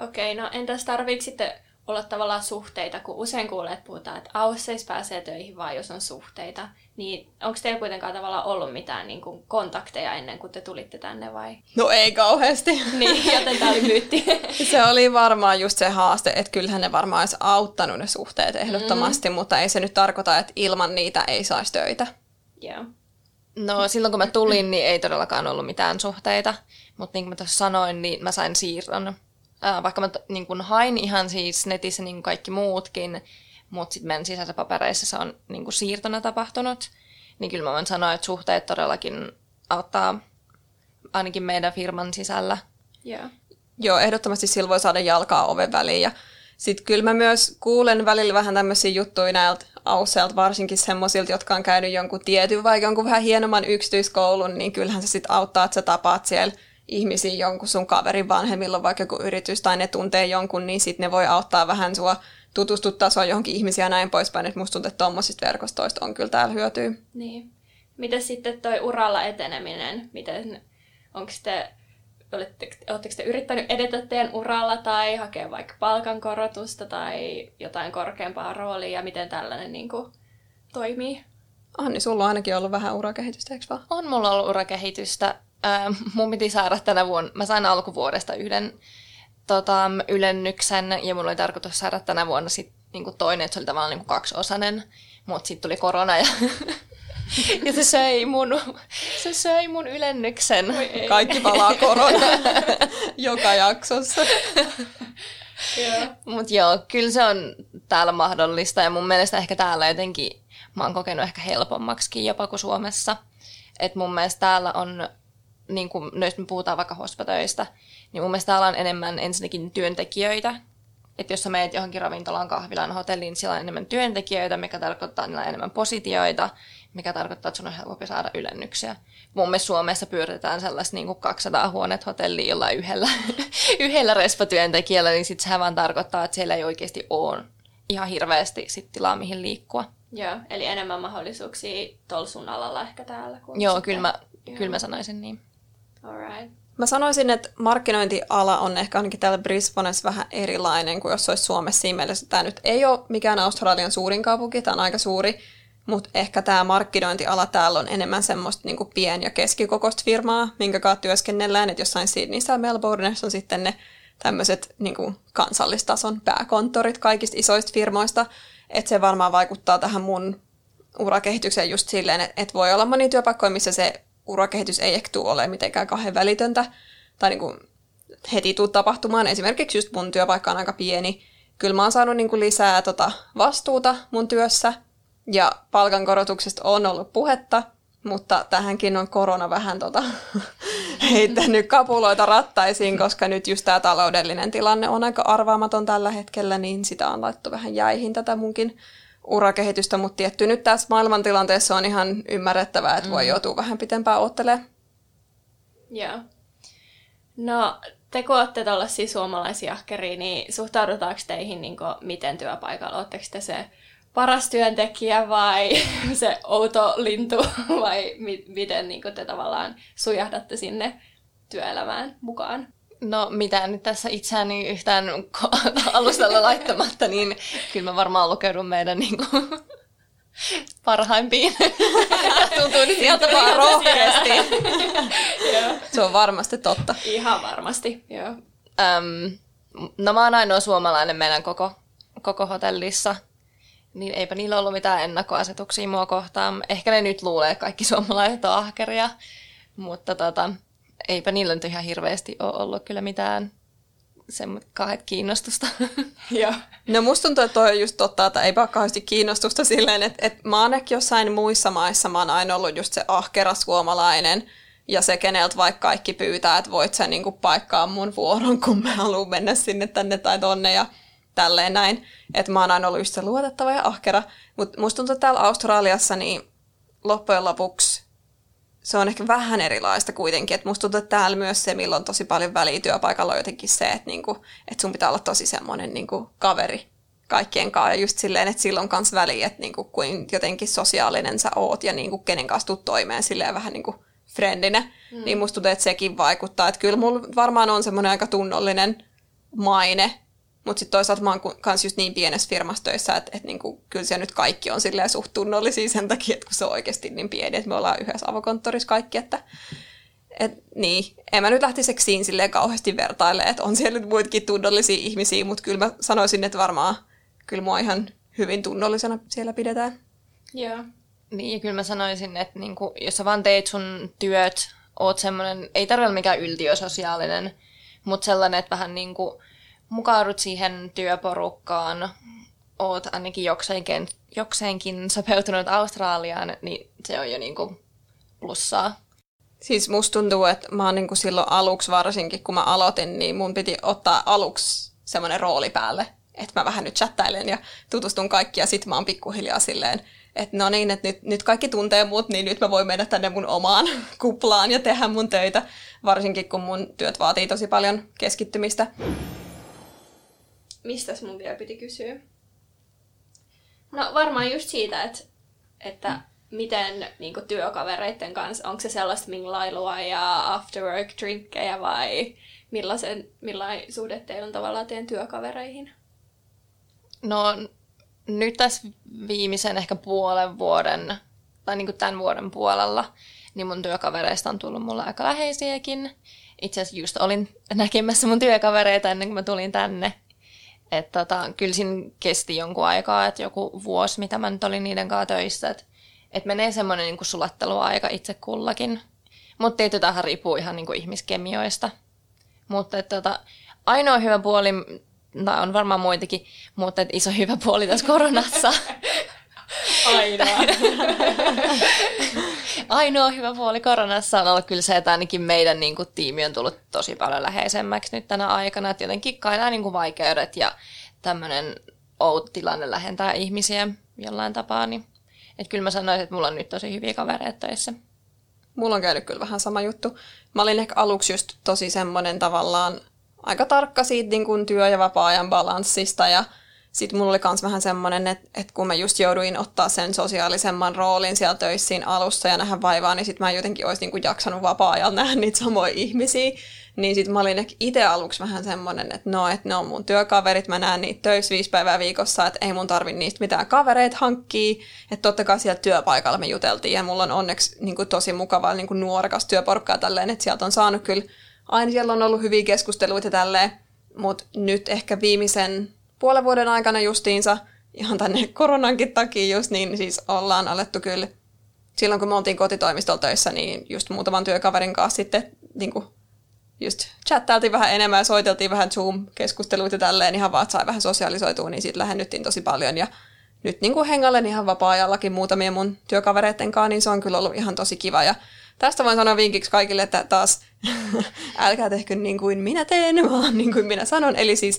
[SPEAKER 1] Okei, no entäs tarviiko sitten olla tavallaan suhteita, kun usein kuulee, että puhutaan, että ausseis pääsee töihin vaan, jos on suhteita. Niin onko teillä kuitenkaan tavallaan ollut mitään niin kuin, kontakteja ennen kuin te tulitte tänne vai?
[SPEAKER 2] No ei kauheasti.
[SPEAKER 1] niin, joten tämä oli myytti.
[SPEAKER 2] se oli varmaan just se haaste, että kyllähän ne varmaan olisi auttanut ne suhteet ehdottomasti, mm. mutta ei se nyt tarkoita, että ilman niitä ei saisi töitä.
[SPEAKER 1] Joo.
[SPEAKER 3] No silloin kun mä tulin, niin ei todellakaan ollut mitään suhteita, mutta niin kuin mä tuossa sanoin, niin mä sain siirron Äh, vaikka mä niin kun hain ihan siis netissä niin kuin kaikki muutkin, mutta sitten meidän sisäisessä papereissa se on niin kuin siirtona tapahtunut, niin kyllä mä voin sanoa, että suhteet todellakin auttaa ainakin meidän firman sisällä.
[SPEAKER 1] Yeah.
[SPEAKER 2] Joo, ehdottomasti sillä voi saada jalkaa oven väliin ja Sitten kyllä mä myös kuulen välillä vähän tämmöisiä juttuja näiltä auseilta, varsinkin semmoisilta, jotka on käynyt jonkun tietyn, vaikka jonkun vähän hienomman yksityiskoulun, niin kyllähän se sitten auttaa, että sä tapaat siellä ihmisiä jonkun sun kaverin vanhemmilla, vaikka joku yritys tai ne tuntee jonkun, niin sitten ne voi auttaa vähän sua tutustuttaa sua johonkin ihmisiä ja näin poispäin. Että musta tuntuu, että tommosista verkostoista on kyllä täällä hyötyä.
[SPEAKER 1] Niin. Miten sitten toi uralla eteneminen? Miten, onko te, oletteko te yrittänyt edetä teidän uralla tai hakea vaikka palkankorotusta tai jotain korkeampaa roolia ja miten tällainen niin kuin, toimii?
[SPEAKER 2] Anni, sulla on ainakin ollut vähän urakehitystä, eikö vaan?
[SPEAKER 3] On mulla ollut urakehitystä. Äh, mun piti saada tänä vuonna, mä sain alkuvuodesta yhden tota, ylennyksen ja mulla oli tarkoitus saada tänä vuonna sit, niinku toinen, että se oli tavallaan niinku kaksiosainen, mutta sitten tuli korona ja, ja se söi mun, se söi mun ylennyksen.
[SPEAKER 2] Kaikki palaa korona joka jaksossa.
[SPEAKER 3] Mutta joo, kyllä se on täällä mahdollista ja mun mielestä ehkä täällä jotenkin mä oon kokenut ehkä helpommaksikin jopa kuin Suomessa. Et mun mielestä täällä on, niin kun, no jos me puhutaan vaikka hospatöistä, niin mun mielestä täällä on enemmän ensinnäkin työntekijöitä. Että jos sä meet johonkin ravintolaan, kahvilaan, hotelliin, niin siellä on enemmän työntekijöitä, mikä tarkoittaa, että niillä on enemmän positioita, mikä tarkoittaa, että sun on helpompi saada ylennyksiä. Mun mielestä Suomessa pyöritetään sellaista niin kuin 200 huoneet hotelliin jollain yhdellä, yhdellä respatyöntekijällä, niin sit sehän vaan tarkoittaa, että siellä ei oikeasti ole ihan hirveästi sit tilaa, mihin liikkua.
[SPEAKER 1] Joo, eli enemmän mahdollisuuksia tuolla sun alalla ehkä täällä. Kuin
[SPEAKER 3] Joo, kyllä mä, kyllä mä sanoisin niin.
[SPEAKER 2] Mä sanoisin, että markkinointiala on ehkä ainakin täällä Brisbanessa vähän erilainen kuin jos olisi Suomessa siinä mielessä. Tämä nyt ei ole mikään Australian suurin kaupunki, tämä on aika suuri, mutta ehkä tämä markkinointiala täällä on enemmän semmoista niin kuin pien- ja keskikokoista firmaa, minkä kanssa työskennellään, että jossain Sydneyssä ja Melbourneissa on sitten ne tämmöiset niin kuin kansallistason pääkonttorit kaikista isoista firmoista, että se varmaan vaikuttaa tähän mun urakehitykseen just silleen, että, että voi olla monia työpaikkoja, missä se urakehitys ei ehkä tule ole mitenkään kahden välitöntä tai niin kuin heti tuu tapahtumaan. Esimerkiksi just mun työpaikka on aika pieni. Kyllä mä oon saanut niin kuin lisää tota vastuuta mun työssä ja palkankorotuksesta on ollut puhetta, mutta tähänkin on korona vähän tota, heittänyt kapuloita rattaisiin, koska nyt just tämä taloudellinen tilanne on aika arvaamaton tällä hetkellä, niin sitä on laittu vähän jäihin tätä munkin urakehitystä, mutta tietty nyt tässä maailmantilanteessa on ihan ymmärrettävää, että voi mm. joutua vähän pitempään ottelemaan.
[SPEAKER 1] Joo. No, te kun olette tuollaisia suomalaisia ahkeria, niin suhtaudutaanko teihin niin kuin, miten työpaikalla? Oletteko te se paras työntekijä vai se outo lintu vai mi- miten niin kuin, te tavallaan sujahdatte sinne työelämään mukaan?
[SPEAKER 3] No mitä nyt tässä itseäni yhtään alustalla laittamatta, niin kyllä mä varmaan lukeudun meidän niin kuin, parhaimpiin.
[SPEAKER 2] Tuntuu nyt sieltä vaan rohkeasti. Se on varmasti totta.
[SPEAKER 1] Ihan varmasti, joo.
[SPEAKER 3] Öm, no mä oon ainoa suomalainen meidän koko, koko hotellissa. Niin eipä niillä ollut mitään ennakkoasetuksia mua kohtaan. Ehkä ne nyt luulee, että kaikki suomalaiset on ahkeria. Mutta tota, eipä niillä nyt ihan hirveästi ole ollut kyllä mitään semmoista kahdet kiinnostusta.
[SPEAKER 1] Joo.
[SPEAKER 2] No musta tuntuu, että toi on just totta, että ei ole kauheasti kiinnostusta silleen, että, että mä oon ehkä jossain muissa maissa, mä oon aina ollut just se ahkera suomalainen, ja se, keneltä vaikka kaikki pyytää, että voit sä niinku paikkaa mun vuoron, kun mä haluan mennä sinne, tänne tai tonne ja tälleen näin. Että mä oon aina ollut just se luotettava ja ahkera. Mutta musta tuntuu, että täällä Australiassa niin loppujen lopuksi se on ehkä vähän erilaista kuitenkin. Että musta tuntuu, että täällä myös se, milloin tosi paljon väliä työpaikalla, on jotenkin se, että, niinku, että sun pitää olla tosi semmoinen niinku kaveri kaikkien kanssa. Ja just silleen, että silloin kans väliä, että niinku, kuin jotenkin sosiaalinen sä oot ja niinku, kenen kanssa tuut toimeen silleen vähän niinku friendinä. Mm. Niin musta tuntuu, että sekin vaikuttaa. Että kyllä mulla varmaan on semmoinen aika tunnollinen maine mutta sitten toisaalta mä oon kans just niin pienessä firmassa töissä, että et niinku, kyllä siellä nyt kaikki on silleen suht tunnollisia sen takia, että kun se on oikeasti niin pieni, että me ollaan yhdessä avokonttorissa kaikki, että et, niin, en mä nyt lähtisi seksiin silleen kauheasti vertailemaan, että on siellä nyt muitakin tunnollisia ihmisiä, mutta kyllä mä sanoisin, että varmaan kyllä mua ihan hyvin tunnollisena siellä pidetään.
[SPEAKER 1] Joo.
[SPEAKER 3] Niin, ja kyllä mä sanoisin, että niinku, jos sä vaan teet sun työt, oot semmoinen, ei tarvitse mikään yltiösosiaalinen, mutta sellainen, että vähän niinku, mukaudut siihen työporukkaan, oot ainakin jokseenkin, jokseenkin sopeutunut Australiaan, niin se on jo niinku plussaa.
[SPEAKER 2] Siis musta tuntuu, että mä oon niinku silloin aluksi varsinkin, kun mä aloitin, niin mun piti ottaa aluksi semmoinen rooli päälle. että mä vähän nyt chattailen ja tutustun kaikki ja sit mä oon pikkuhiljaa silleen, että no niin, että nyt, nyt kaikki tuntee mut, niin nyt mä voin mennä tänne mun omaan kuplaan ja tehdä mun töitä, varsinkin kun mun työt vaatii tosi paljon keskittymistä.
[SPEAKER 1] Mistäs mun vielä piti kysyä? No varmaan just siitä, että, että miten niin työkavereiden kanssa, onko se sellaista minglailua ja after work drinkkejä vai millaisen, millainen suhde teillä on tavallaan teidän työkavereihin?
[SPEAKER 3] No nyt tässä viimeisen ehkä puolen vuoden, tai niin kuin tämän vuoden puolella, niin mun työkavereista on tullut mulle aika läheisiäkin. Itse asiassa just olin näkemässä mun työkavereita ennen kuin mä tulin tänne. Että tota, kyllä siinä kesti jonkun aikaa, että joku vuosi, mitä mä nyt olin niiden kanssa töissä. Että et menee semmoinen niin sulatteluaika itse kullakin. Mutta tietysti tähän riippuu ihan niin kuin ihmiskemioista. Mutta että tota, ainoa hyvä puoli, tai on varmaan muitakin, mutta että iso hyvä puoli tässä koronassa.
[SPEAKER 1] Ainoa.
[SPEAKER 3] Ainoa hyvä puoli koronassa on ollut kyllä se, että ainakin meidän niin kuin, tiimi on tullut tosi paljon läheisemmäksi nyt tänä aikana. Että jotenkin kai nämä niin kuin, vaikeudet ja tämmöinen outo tilanne lähentää ihmisiä jollain tapaa. Niin, että kyllä mä sanoisin, että mulla on nyt tosi hyviä kavereita töissä.
[SPEAKER 2] Mulla on käynyt kyllä vähän sama juttu. Mä olin ehkä aluksi just tosi semmoinen tavallaan aika tarkka siitä niin kuin työ- ja vapaa-ajan balanssista ja sitten mulla oli myös vähän semmoinen, että, että kun mä just jouduin ottaa sen sosiaalisemman roolin siellä töissä siinä alussa ja nähdä vaivaa, niin sitten mä jotenkin olisi niinku jaksanut vapaa-ajalla nähdä niitä samoja ihmisiä. Niin sitten mä olin itse aluksi vähän semmoinen, että no, että ne on mun työkaverit, mä näen niitä töissä viisi päivää viikossa, että ei mun tarvi niistä mitään kavereita hankkia. Että totta kai siellä työpaikalla me juteltiin ja mulla on onneksi niin kuin tosi mukavaa niin kuin nuorekas työporukkaa tälleen, että sieltä on saanut kyllä, aina siellä on ollut hyviä keskusteluita ja tälleen, mutta nyt ehkä viimeisen puolen vuoden aikana justiinsa, ihan tänne koronankin takia just, niin siis ollaan alettu kyllä, silloin kun me oltiin kotitoimistolla töissä, niin just muutaman työkaverin kanssa sitten niin kuin just chattailtiin vähän enemmän ja soiteltiin vähän Zoom-keskusteluita tälleen ihan vaan, että sai vähän sosiaalisoitua, niin siitä lähennyttiin tosi paljon. Ja nyt niin kuin hengailen ihan vapaa-ajallakin muutamien mun työkavereiden kanssa, niin se on kyllä ollut ihan tosi kiva. Ja tästä voin sanoa vinkiksi kaikille, että taas älkää tehkö niin kuin minä teen, vaan niin kuin minä sanon. Eli siis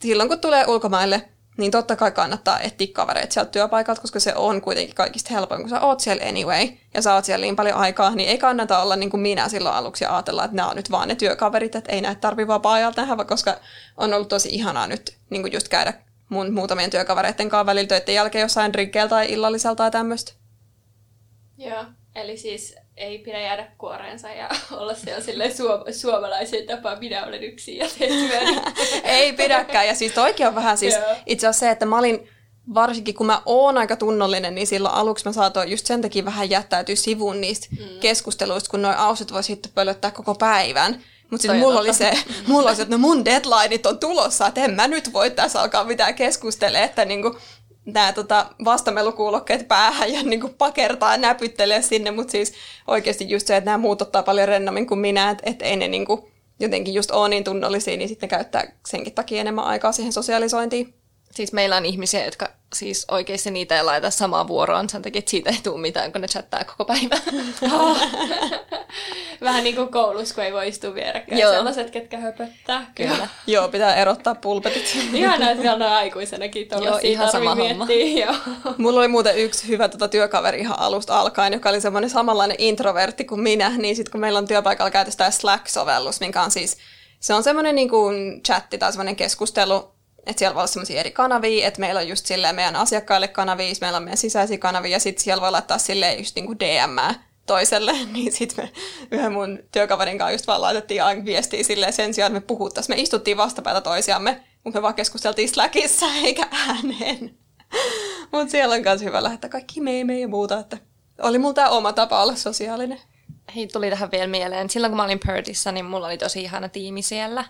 [SPEAKER 2] silloin kun tulee ulkomaille, niin totta kai kannattaa etsiä kavereita sieltä työpaikalta, koska se on kuitenkin kaikista helpoin, kun sä oot siellä anyway, ja sä oot siellä niin paljon aikaa, niin ei kannata olla niin kuin minä silloin aluksi ja ajatella, että nämä on nyt vaan ne työkaverit, että ei näitä tarvi vapaa-ajalta nähdä, koska on ollut tosi ihanaa nyt niin kuin just käydä mun muutamien työkavereiden kanssa välillä töiden jälkeen jossain drinkkeellä tai illallisella tai tämmöistä.
[SPEAKER 1] Joo, eli siis ei pidä jäädä kuoreensa ja olla siellä silleen suom- suomalaisen tapaan, minä olen yksin ja
[SPEAKER 2] ei pidäkään. Ja siis toikin on vähän siis itse asiassa se, että mä olin varsinkin kun mä oon aika tunnollinen, niin silloin aluksi mä saatoin just sen takia vähän jättäytyä sivuun niistä mm. keskusteluista, kun noin auset voi sitten pölöttää koko päivän. Mutta sitten mulla oli se, mulla oli se, että no mun deadlineit on tulossa, että en mä nyt voi tässä alkaa mitään keskustella, että niinku, nämä tota, vastamelukuulokkeet päähän ja niin kuin pakertaa ja näpyttelee sinne, mutta siis oikeasti just se, että nämä muut ottaa paljon rennommin kuin minä, että et ei ne niin kuin jotenkin just ole niin tunnollisia, niin sitten käyttää senkin takia enemmän aikaa siihen sosiaalisointiin.
[SPEAKER 3] Siis meillä on ihmisiä, jotka siis oikeasti niitä ei laita samaan vuoroon sen takia, että siitä ei tule mitään, kun ne chattaa koko päivän.
[SPEAKER 1] Vähän niin kuin koulussa, kun ei voi istua vierekkäin. Joo. Sellaiset, ketkä höpöttää.
[SPEAKER 3] Kyllä.
[SPEAKER 2] Joo, pitää erottaa pulpetit.
[SPEAKER 1] ihan näet vielä noin aikuisenakin Joo, ihan sama homma. Joo.
[SPEAKER 2] Mulla oli muuten yksi hyvä tota, työkaveri ihan alusta alkaen, joka oli semmoinen samanlainen introvertti kuin minä. Niin sitten kun meillä on työpaikalla käytössä Slack-sovellus, minkä on siis se on semmoinen niin kuin chatti tai semmoinen keskustelu, että siellä voi olla semmoisia eri kanavia, että meillä on just silleen meidän asiakkaille kanavia, meillä on meidän sisäisiä kanavia, ja sitten siellä voi laittaa silleen just niinku DM toiselle, niin sitten me yhden mun työkaverin kanssa just vaan laitettiin aina viestiä silleen sen sijaan, että me puhuttaisiin. Me istuttiin vastapäätä toisiamme, mutta me vaan keskusteltiin Slackissa eikä ääneen. mutta siellä on myös hyvä lähettää kaikki meemejä ja muuta, että oli mulla tämä oma tapa olla sosiaalinen.
[SPEAKER 3] Hei, tuli tähän vielä mieleen. Silloin kun mä olin Perdissä, niin mulla oli tosi ihana tiimi siellä.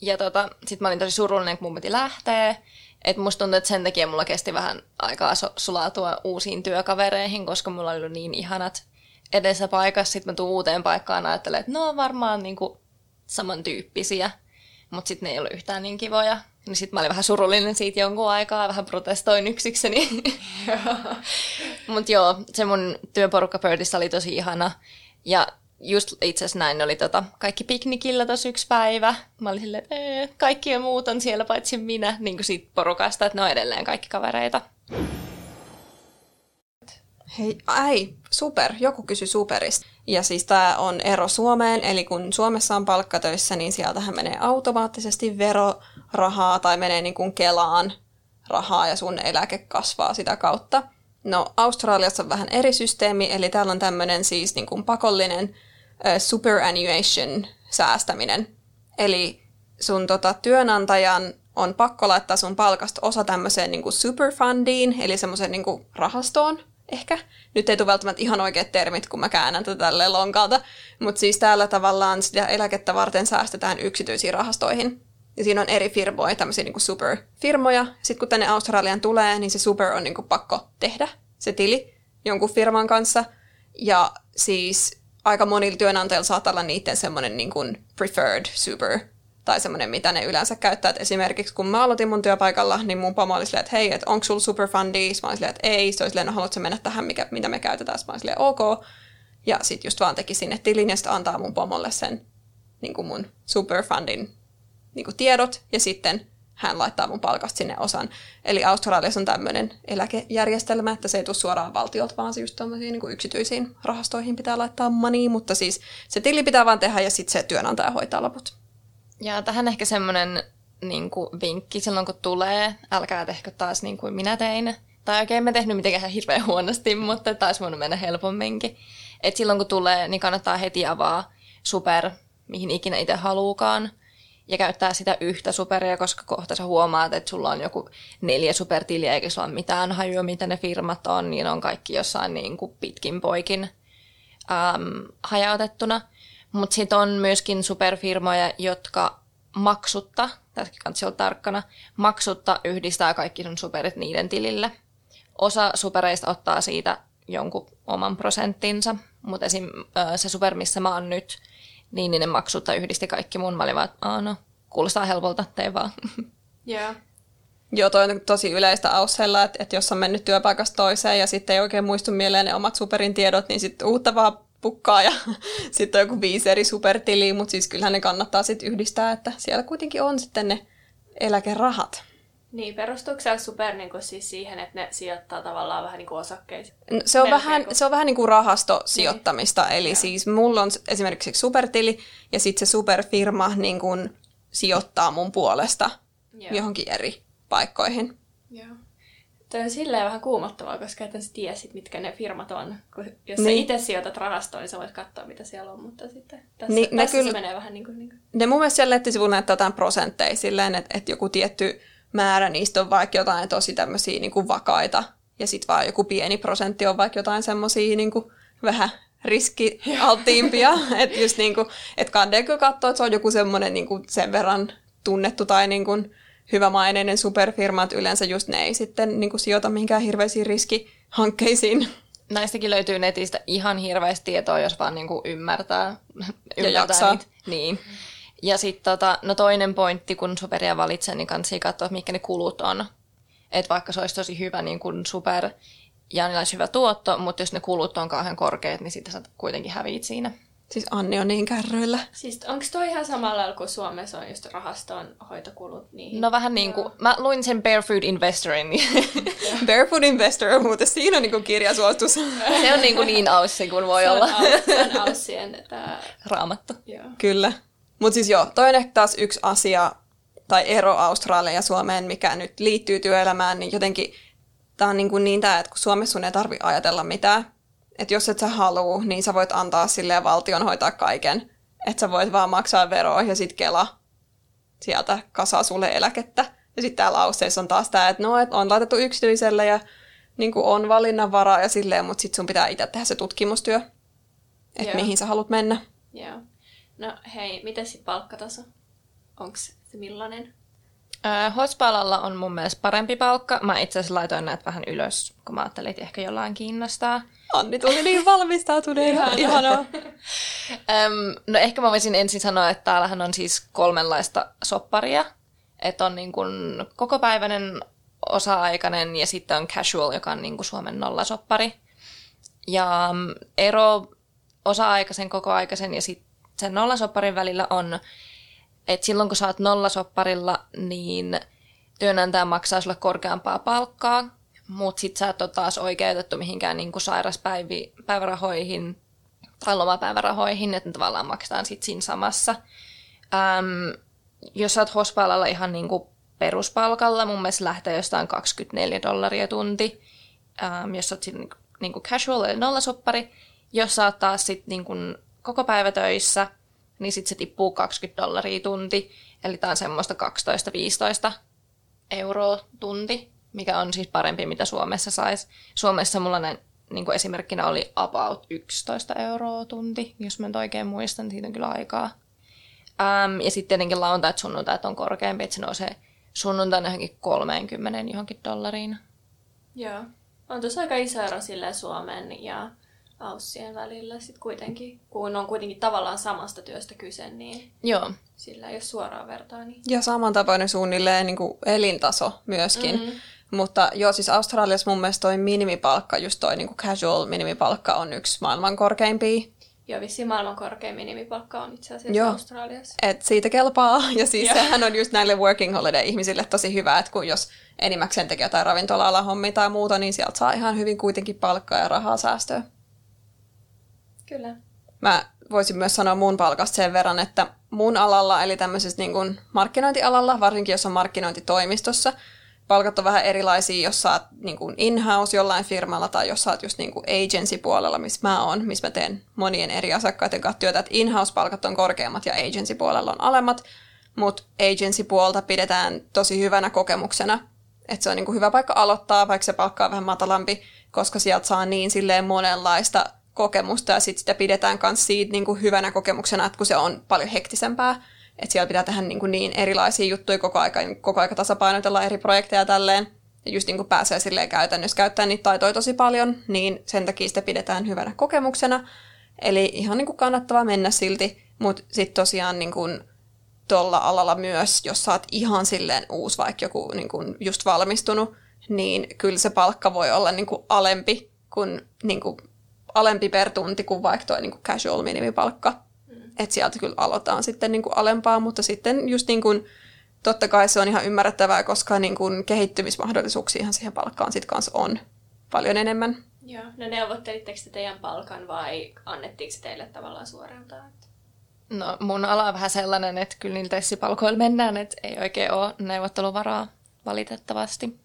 [SPEAKER 3] Ja tota, sit mä olin tosi surullinen, kun mun piti lähteä. että musta tuntuu, että sen takia mulla kesti vähän aikaa sulautua uusiin työkavereihin, koska mulla oli ollut niin ihanat edessä paikassa. Sitten mä tuun uuteen paikkaan ja ajattelen, että no on varmaan niinku samantyyppisiä, mutta sitten ne ei ollut yhtään niin kivoja. Niin sitten mä olin vähän surullinen siitä jonkun aikaa, vähän protestoin yksikseni. mutta joo, se mun työporukka Pördissä oli tosi ihana. Ja just itse asiassa näin oli tota, kaikki piknikillä tossa yksi päivä. Mä olin silleen, että kaikki muut on siellä paitsi minä, niin kuin siitä porukasta, että ne on edelleen kaikki kavereita.
[SPEAKER 2] Hei, ai, super, joku kysyi superista. Ja siis tämä on ero Suomeen, eli kun Suomessa on palkkatöissä, niin sieltähän menee automaattisesti verorahaa tai menee niin kuin Kelaan rahaa ja sun eläke kasvaa sitä kautta. No Australiassa on vähän eri systeemi, eli täällä on tämmöinen siis niin kuin pakollinen superannuation säästäminen. Eli sun tota, työnantajan on pakko laittaa sun palkasta osa tämmöiseen niin superfundiin, eli semmoiseen niin rahastoon, ehkä. Nyt ei tule välttämättä ihan oikeat termit, kun mä käännän tätä tälleen lonkalta. Mutta siis täällä tavallaan sitä eläkettä varten säästetään yksityisiin rahastoihin. Ja siinä on eri firmoja, tämmöisiä niin superfirmoja. Sitten kun tänne Australian tulee, niin se super on niin pakko tehdä, se tili, jonkun firman kanssa. Ja siis aika monilla työnantajilla saattaa olla niiden semmoinen niin kuin preferred super tai semmoinen, mitä ne yleensä käyttää. Et esimerkiksi kun mä aloitin mun työpaikalla, niin mun pomo oli silleen, että hei, että onko sulla superfundi? Mä olin silleen, että ei. Se oli silleen, no haluatko mennä tähän, mikä, mitä me käytetään? Mä olin silleen, ok. Ja sitten just vaan teki sinne tilin ja sitten antaa mun pomolle sen niin kuin mun superfundin niin kuin tiedot ja sitten hän laittaa mun palkasta sinne osan. Eli Australiassa on tämmöinen eläkejärjestelmä, että se ei tule suoraan valtiolta, vaan se just tämmöisiin niin yksityisiin rahastoihin pitää laittaa money, mutta siis se tili pitää vaan tehdä ja sitten se työnantaja hoitaa loput.
[SPEAKER 3] Ja tähän ehkä semmoinen niin vinkki silloin, kun tulee, älkää tehkö taas niin kuin minä tein. Tai oikein mä tehnyt mitenkään hirveän huonosti, mutta taisi voinut mennä helpomminkin. Et silloin kun tulee, niin kannattaa heti avaa super, mihin ikinä itse haluukaan. Ja käyttää sitä yhtä superia, koska kohta sä huomaat, että sulla on joku neljä supertiliä, eikä sulla ole mitään hajua, mitä ne firmat on, niin on kaikki jossain niin kuin pitkin poikin äm, hajautettuna. Mutta sitten on myöskin superfirmoja, jotka maksutta, tässäkin kannattaa olla tarkkana, maksutta yhdistää kaikki sun superit niiden tilille. Osa supereista ottaa siitä jonkun oman prosenttinsa, mutta esim. se super, missä mä oon nyt, niin, niin ne maksutta yhdisti kaikki mun. Mä olin vaan, että no, kuulostaa helpolta, tee vaan.
[SPEAKER 1] Joo. Yeah.
[SPEAKER 2] Joo, toi on tosi yleistä Aussella, että, että jos on mennyt työpaikasta toiseen ja sitten ei oikein muistu mieleen ne omat superin tiedot, niin sitten uutta vaan pukkaa ja sitten on joku viisi eri supertiliä, mutta siis kyllähän ne kannattaa sitten yhdistää, että siellä kuitenkin on sitten ne eläkerahat.
[SPEAKER 1] Niin, perustuuko se super niin kuin siis siihen, että ne sijoittaa tavallaan vähän niin kuin osakkeisiin?
[SPEAKER 2] No, se, on vähän, se on vähän niin kuin rahastosijoittamista, niin. eli Joo. siis mulla on esimerkiksi supertili ja sitten se superfirma niin kuin sijoittaa mun puolesta Joo. johonkin eri paikkoihin.
[SPEAKER 1] Joo. Tämä on silleen vähän kuumottavaa, koska et sä tiedä sit, mitkä ne firmat on. Kun jos niin. sä itse sijoitat rahastoon, niin sä voit katsoa, mitä siellä on, mutta sitten tässä, niin, tässä kyllä, se menee vähän niin kuin... Niin kuin.
[SPEAKER 2] Ne mun mielestä siellä nettisivuilla näyttää jotain prosentteja silleen, että, että joku tietty määrä niistä on vaikka jotain tosi tämmöisiä niin kuin vakaita, ja sitten vaan joku pieni prosentti on vaikka jotain semmoisia niin kuin vähän riskialttiimpia. että just niin kuin, että kannattaa kyllä katsoa, että se on joku semmoinen niin kuin sen verran tunnettu tai niin kuin, hyvämaineinen superfirma, että yleensä just ne ei sitten niin kuin sijoita mihinkään hirveisiin riskihankkeisiin.
[SPEAKER 3] Näistäkin löytyy netistä ihan hirveästi tietoa, jos vaan niin kuin ymmärtää,
[SPEAKER 2] ymmärtää ja jaksaa. Niitä.
[SPEAKER 3] Niin. Ja sitten tota, no toinen pointti, kun superia valitsee, niin kannattaa katsoa, mitkä ne kulut on. Että vaikka se olisi tosi hyvä niin kuin super ja niillä olisi hyvä tuotto, mutta jos ne kulut on kauhean korkeat, niin sitten sä kuitenkin häviit siinä.
[SPEAKER 2] Siis Anni on niin kärryillä.
[SPEAKER 1] Siis onko toi ihan samalla kuin Suomessa on just rahaston hoitokulut? Niin...
[SPEAKER 3] No vähän niin kuin, mä luin sen Barefoot Investorin.
[SPEAKER 2] Barefoot Investor on muuten, siinä on niin kirjasuostus.
[SPEAKER 3] se on niin, kuin niin aussi kuin voi
[SPEAKER 1] se
[SPEAKER 3] olla.
[SPEAKER 1] se on aussien tämä...
[SPEAKER 3] Raamattu.
[SPEAKER 2] Joo. Kyllä. Mutta siis joo, toi on ehkä taas yksi asia tai ero Australiaan ja Suomeen, mikä nyt liittyy työelämään, niin jotenkin tämä on niin, kuin niin tämä, että kun Suomessa sun ei tarvitse ajatella mitään, että jos et sä haluu, niin sä voit antaa sille valtion hoitaa kaiken. Että sä voit vaan maksaa veroa ja sit Kela sieltä kasaa sulle eläkettä. Ja sitten täällä lauseessa on taas tämä, että no, et on laitettu yksityiselle ja niin on valinnanvaraa ja silleen, mutta sitten sun pitää itse tehdä se tutkimustyö, että mihin sä haluat mennä.
[SPEAKER 1] Joo. No hei, miten sitten palkkataso? Onko se millainen?
[SPEAKER 3] Äh, Hospalalla on mun mielestä parempi palkka. Mä itse asiassa laitoin näitä vähän ylös, kun mä ajattelin, että ehkä jollain kiinnostaa.
[SPEAKER 2] Anni tuli niin valmistautuneena. Ihanaa.
[SPEAKER 3] Öm, no ehkä mä voisin ensin sanoa, että täällähän on siis kolmenlaista sopparia. Että on niin kuin kokopäiväinen, osa-aikainen ja sitten on casual, joka on niin kuin Suomen nollasoppari. Ja ero osa-aikaisen, koko-aikaisen ja sitten sen nollasopparin välillä on, että silloin kun sä oot nollasopparilla, niin työnantaja maksaa sulle korkeampaa palkkaa, mutta sit sä et ole taas oikeutettu mihinkään niin kuin sairaspäivärahoihin tai lomapäivärahoihin, että ne tavallaan maksetaan sitten siinä samassa. Äm, jos sä oot hospaalalla ihan niin kuin peruspalkalla, mun mielestä lähtee jostain 24 dollaria tunti, äm, jos sä oot sitten niin kuin casual eli nollasoppari. Jos sä oot taas sitten niin kuin koko päivä töissä, niin sitten se tippuu 20 dollaria tunti, eli tää on semmoista 12-15 euroa tunti, mikä on siis parempi, mitä Suomessa saisi. Suomessa mulla näin, niin kuin esimerkkinä oli about 11 euroa tunti, jos mä nyt oikein muistan, niin siitä on kyllä aikaa. Ähm, ja sitten tietenkin lauantait sunnuntait on korkeampi, että se nousee sunnuntaina johonkin 30 johonkin dollariin.
[SPEAKER 1] Joo. On tuossa aika iso ero Suomen ja Aussien välillä sit kuitenkin, kun on kuitenkin tavallaan samasta työstä kyse, niin
[SPEAKER 3] Joo.
[SPEAKER 1] sillä jos suoraan vertaa, niin...
[SPEAKER 2] Ja samantapainen suunnilleen niin kuin elintaso myöskin. Mm-hmm. Mutta joo, siis Australiassa mun mielestä toi minimipalkka, just toi niin kuin casual minimipalkka on yksi maailman korkeimpia.
[SPEAKER 1] Joo, vissiin maailman korkein minimipalkka on itse asiassa
[SPEAKER 2] Joo.
[SPEAKER 1] Australiassa.
[SPEAKER 2] Et siitä kelpaa. Ja siis
[SPEAKER 1] Joo.
[SPEAKER 2] sehän on just näille working holiday-ihmisille tosi hyvä, että kun jos enimmäkseen tekee jotain ravintola hommia tai muuta, niin sieltä saa ihan hyvin kuitenkin palkkaa ja rahaa säästöä.
[SPEAKER 1] Kyllä.
[SPEAKER 2] Mä voisin myös sanoa mun palkasta sen verran, että mun alalla, eli tämmöisessä niin kuin markkinointialalla, varsinkin jos on markkinointitoimistossa, palkat on vähän erilaisia, jos sä oot niin kuin in-house jollain firmalla tai jos sä oot just niin kuin agency-puolella, missä mä oon, missä mä teen monien eri asakkaiden kanssa työtä, että in-house-palkat on korkeammat ja agency-puolella on alemmat, mutta agency-puolta pidetään tosi hyvänä kokemuksena, että se on niin kuin hyvä paikka aloittaa, vaikka se palkka on vähän matalampi, koska sieltä saa niin silleen monenlaista kokemusta ja sitten sitä pidetään myös siitä niin kuin hyvänä kokemuksena, että kun se on paljon hektisempää, että siellä pitää tehdä niin, kuin niin erilaisia juttuja koko aika, koko aika tasapainotella eri projekteja tälleen, ja just niin kuin pääsee silleen käytännössä käyttää niitä taitoja tosi paljon, niin sen takia sitä pidetään hyvänä kokemuksena. Eli ihan niin kuin kannattavaa mennä silti, mutta sitten tosiaan niin kuin tuolla alalla myös, jos sä oot ihan silleen uusi, vaikka joku niin kuin just valmistunut, niin kyllä se palkka voi olla niin kuin alempi kuin, niin kuin alempi per tunti kuin vaikka tuo niin kuin casual minimipalkka. Mm. Että sieltä kyllä aloitetaan sitten niin kuin alempaa, mutta sitten just niin kuin, totta kai se on ihan ymmärrettävää, koska niin kuin kehittymismahdollisuuksia siihen palkkaan sitten kanssa on paljon enemmän.
[SPEAKER 1] Joo. No neuvottelitteko te teidän palkan vai annettiinko se teille tavallaan suoraltaan?
[SPEAKER 3] No mun ala on vähän sellainen, että kyllä niillä tessipalkoilla mennään, että ei oikein ole neuvotteluvaraa valitettavasti.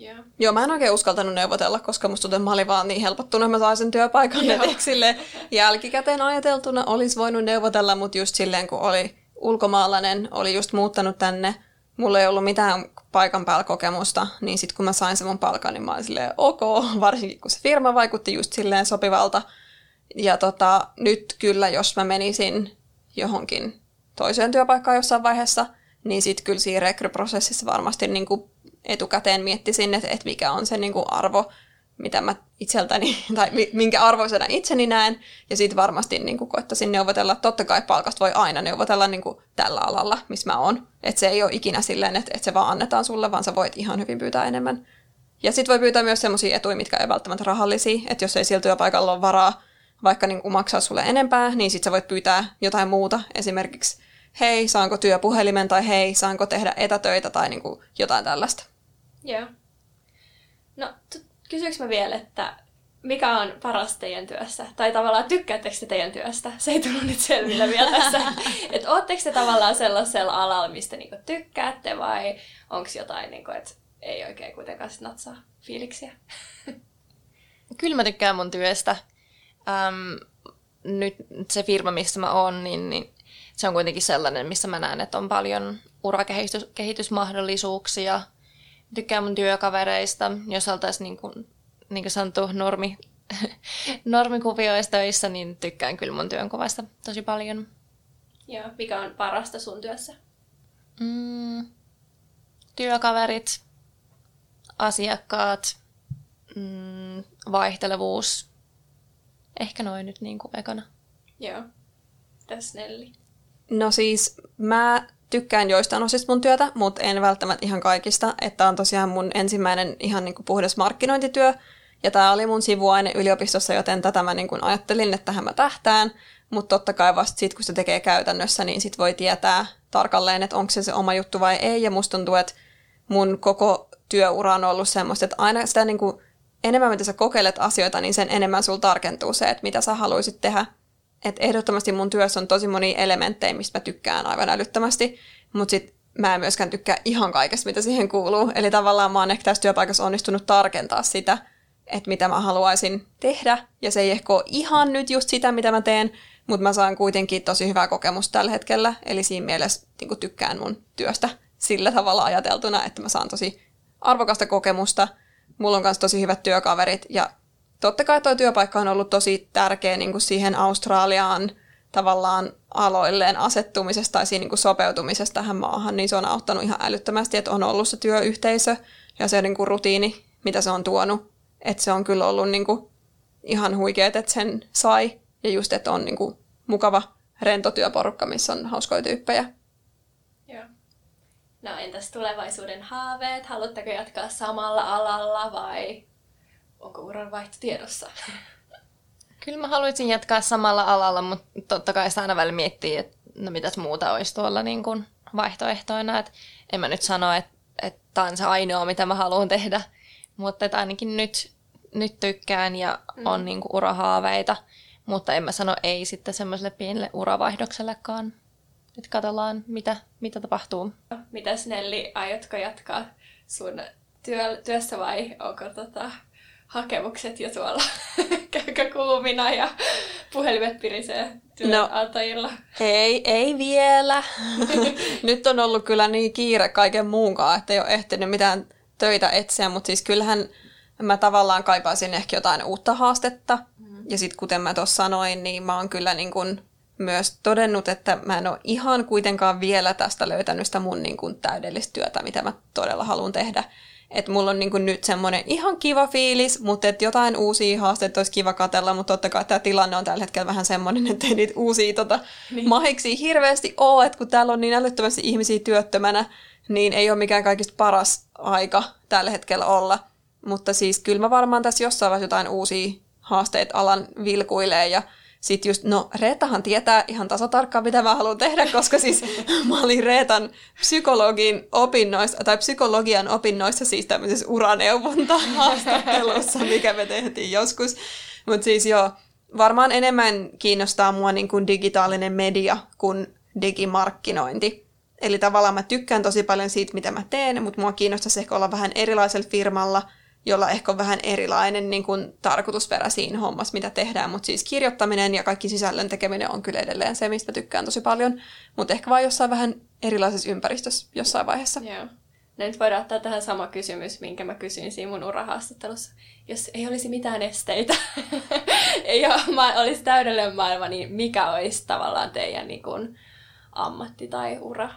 [SPEAKER 1] Joo.
[SPEAKER 2] Joo, mä en oikein uskaltanut neuvotella, koska musta tuntuu, että mä olin vaan niin helpottunut, että mä sain sen työpaikan.
[SPEAKER 1] Joo.
[SPEAKER 2] Et jälkikäteen ajateltuna olisi voinut neuvotella, mutta just silleen, kun oli ulkomaalainen, oli just muuttanut tänne, mulla ei ollut mitään paikan päällä kokemusta, niin sitten kun mä sain sen mun palkan, niin mä olin silleen ok, varsinkin kun se firma vaikutti just silleen sopivalta. Ja tota, nyt kyllä, jos mä menisin johonkin toiseen työpaikkaan jossain vaiheessa, niin sitten kyllä siinä rekryprosessissa varmasti niin kuin etukäteen miettisin, että, että mikä on se niin kuin arvo, mitä mä itseltäni, tai mi- minkä arvoisena itseni näen, ja sitten varmasti niin kuin koittaisin neuvotella, totta kai palkasta voi aina neuvotella niin kuin tällä alalla, missä mä oon. Että se ei ole ikinä silleen, että, että se vaan annetaan sulle, vaan sä voit ihan hyvin pyytää enemmän. Ja sitten voi pyytää myös sellaisia etuja, mitkä ei välttämättä rahallisia, että jos ei sillä työpaikalla ole varaa vaikka niin kuin maksaa sulle enempää, niin sitten sä voit pyytää jotain muuta, esimerkiksi hei, saanko työpuhelimen, tai hei, saanko tehdä etätöitä, tai niin kuin jotain tällaista.
[SPEAKER 1] Joo. No, t- kysyykö mä vielä, että mikä on paras teidän työssä? Tai tavallaan tykkäättekö te teidän työstä? Se ei tullut nyt selville vielä tässä. että ootteko te tavallaan sellaisella alalla, mistä niinku tykkäätte vai onko jotain, niinku, että ei oikein kuitenkaan sit natsaa fiiliksiä?
[SPEAKER 3] Kyllä mä tykkään mun työstä. Äm, nyt se firma, missä mä oon, niin, niin se on kuitenkin sellainen, missä mä näen, että on paljon urakehitysmahdollisuuksia. Tykkään mun työkavereista, jos oltaisiin niin kuin, niin kuin sanottu normi, normikuvioissa töissä, niin tykkään kyllä mun työnkuvasta tosi paljon.
[SPEAKER 1] Joo. Mikä on parasta sun työssä?
[SPEAKER 3] Mm, työkaverit, asiakkaat, mm, vaihtelevuus. Ehkä noin nyt niin kuin ekana.
[SPEAKER 1] Joo. Tässä Nelli.
[SPEAKER 2] No siis mä tykkään joistain osista mun työtä, mutta en välttämättä ihan kaikista. Että on tosiaan mun ensimmäinen ihan niin kuin puhdas markkinointityö. Ja tämä oli mun sivuaine yliopistossa, joten tätä mä niin kuin ajattelin, että tähän mä tähtään. Mutta totta kai vasta sitten, kun se tekee käytännössä, niin sit voi tietää tarkalleen, että onko se se oma juttu vai ei. Ja musta tuntuu, että mun koko työura on ollut semmoista, että aina sitä niin kuin, enemmän mitä sä kokeilet asioita, niin sen enemmän sul tarkentuu se, että mitä sä haluaisit tehdä. Et ehdottomasti mun työssä on tosi moni elementtejä, mistä mä tykkään aivan älyttömästi, mutta sit mä en myöskään tykkää ihan kaikesta, mitä siihen kuuluu. Eli tavallaan mä oon ehkä tässä työpaikassa onnistunut tarkentaa sitä, että mitä mä haluaisin tehdä. Ja se ei ehkä ole ihan nyt just sitä, mitä mä teen, mutta mä saan kuitenkin tosi hyvää kokemusta tällä hetkellä. Eli siinä mielessä niin tykkään mun työstä sillä tavalla ajateltuna, että mä saan tosi arvokasta kokemusta. Mulla on myös tosi hyvät työkaverit ja totta kai tuo työpaikka on ollut tosi tärkeä niin kuin siihen Australiaan tavallaan aloilleen asettumisesta tai siinä niin kuin sopeutumisesta tähän maahan, niin se on auttanut ihan älyttömästi, että on ollut se työyhteisö ja se niin kuin rutiini, mitä se on tuonut. Että se on kyllä ollut niin kuin ihan huikeet, että sen sai ja just, että on niin kuin mukava rento työporukka, missä on hauskoja tyyppejä.
[SPEAKER 1] No entäs tulevaisuuden haaveet? Haluatteko jatkaa samalla alalla vai onko uranvaihto tiedossa?
[SPEAKER 3] Kyllä mä haluaisin jatkaa samalla alalla, mutta totta kai sitä aina välillä miettii, että no mitäs muuta olisi tuolla niin kuin vaihtoehtoina. Et en mä nyt sano, että, että tämä on se ainoa, mitä mä haluan tehdä, mutta että ainakin nyt, nyt tykkään ja mm. on niin kuin urahaaveita, mutta en mä sano ei sitten semmoiselle pienelle uravaihdoksellekaan. Nyt katsellaan, mitä, mitä tapahtuu.
[SPEAKER 1] Mitäs Nelli, aiotko jatkaa sun työ, työssä vai onko tota, hakemukset jo tuolla käykö kuumina ja puhelimet pirisee työnantajilla? No,
[SPEAKER 2] ei, ei vielä. Nyt on ollut kyllä niin kiire kaiken muunkaan, että ei ole ehtinyt mitään töitä etsiä, mutta siis kyllähän mä tavallaan kaipaisin ehkä jotain uutta haastetta. Mm. Ja sitten kuten mä tuossa sanoin, niin mä oon kyllä niin kun myös todennut, että mä en ole ihan kuitenkaan vielä tästä löytänyt sitä mun niin kun täydellistä työtä, mitä mä todella haluan tehdä. Että mulla on niinku nyt semmoinen ihan kiva fiilis, mutta että jotain uusia haasteita olisi kiva katella, mutta totta kai tämä tilanne on tällä hetkellä vähän semmoinen, että ei niitä uusia tota, niin. mahiksi hirveästi ole, että kun täällä on niin älyttömästi ihmisiä työttömänä, niin ei ole mikään kaikista paras aika tällä hetkellä olla. Mutta siis kyllä mä varmaan tässä jossain vaiheessa jotain uusia haasteita alan vilkuilee ja sitten just, no Reetahan tietää ihan tasatarkkaan, mitä mä haluan tehdä, koska siis mä olin Reetan psykologin opinnoissa, tai psykologian opinnoissa siis tämmöisessä uraneuvonta-haastattelussa, mikä me tehtiin joskus. Mutta siis joo, varmaan enemmän kiinnostaa mua niin kuin digitaalinen media kuin digimarkkinointi. Eli tavallaan mä tykkään tosi paljon siitä, mitä mä teen, mutta mua kiinnostaisi ehkä olla vähän erilaisella firmalla – jolla ehkä on vähän erilainen niin kuin, tarkoitusperä siinä hommassa, mitä tehdään. Mutta siis kirjoittaminen ja kaikki sisällön tekeminen on kyllä edelleen se, mistä tykkään tosi paljon. Mutta ehkä vain jossain vähän erilaisessa ympäristössä jossain vaiheessa.
[SPEAKER 1] Joo. No nyt voidaan ottaa tähän sama kysymys, minkä mä kysyin siinä mun urahaastattelussa. Jos ei olisi mitään esteitä, ei ole, olisi täydellinen maailma, niin mikä olisi tavallaan teidän niin kuin, ammatti tai ura?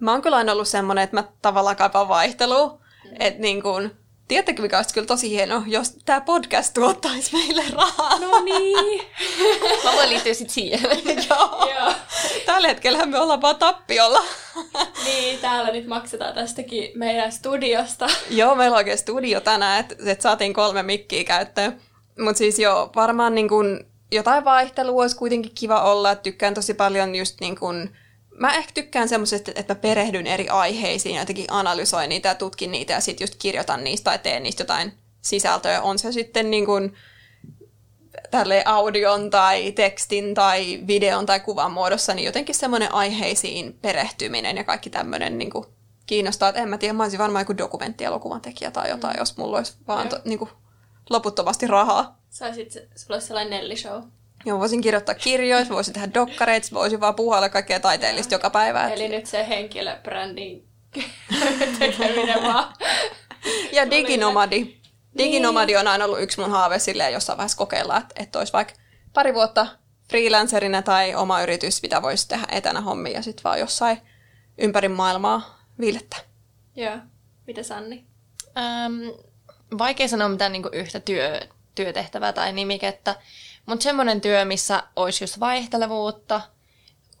[SPEAKER 2] Mä oon kyllä aina ollut semmoinen, että mä tavallaan kaipaan vaihtelua. Että niin kuin, tiedättekö mikä olisi kyllä tosi hieno, jos tämä podcast tuottaisi meille rahaa.
[SPEAKER 1] No niin.
[SPEAKER 3] Mä voin liittyä sitten siihen.
[SPEAKER 2] Joo. Joo. Tällä hetkellä me ollaan vaan tappiolla.
[SPEAKER 1] niin, täällä nyt maksetaan tästäkin meidän studiosta.
[SPEAKER 2] joo, meillä on oikein studio tänään, että et saatiin kolme mikkiä käyttöön. Mutta siis joo, varmaan niin kun jotain vaihtelua olisi kuitenkin kiva olla. Tykkään tosi paljon just niin kun, mä ehkä tykkään semmoisesta, että mä perehdyn eri aiheisiin ja jotenkin analysoin niitä ja tutkin niitä ja sitten just kirjoitan niistä tai teen niistä jotain sisältöä. On se sitten niin kuin tälle audion tai tekstin tai videon tai kuvan muodossa, niin jotenkin semmoinen aiheisiin perehtyminen ja kaikki tämmöinen niin kuin kiinnostaa. Että en mä tiedä, mä olisin varmaan joku dokumenttielokuvan tekijä tai jotain, mm. jos mulla olisi vaan to, niin kuin, loputtomasti rahaa.
[SPEAKER 1] Saisit, sulla olisi sellainen Nelly-show.
[SPEAKER 2] Joo, voisin kirjoittaa kirjoja, voisin tehdä dokkareita, voisin vaan puhalla kaikkea taiteellista joka päivä.
[SPEAKER 1] Eli nyt se henkilöbrändin tekeminen vaan.
[SPEAKER 2] ja diginomadi. Diginomadi on aina ollut yksi mun haave silleen jossain vaiheessa kokeilla, että, että olisi vaikka pari vuotta freelancerina tai oma yritys, mitä voisi tehdä etänä hommia ja sitten vaan jossain ympäri maailmaa viilettä.
[SPEAKER 1] Joo. Mitä Sanni?
[SPEAKER 3] Ähm, vaikea sanoa mitään niin yhtä työ, työtehtävää tai nimikettä. Mutta semmoinen työ, missä olisi just vaihtelevuutta,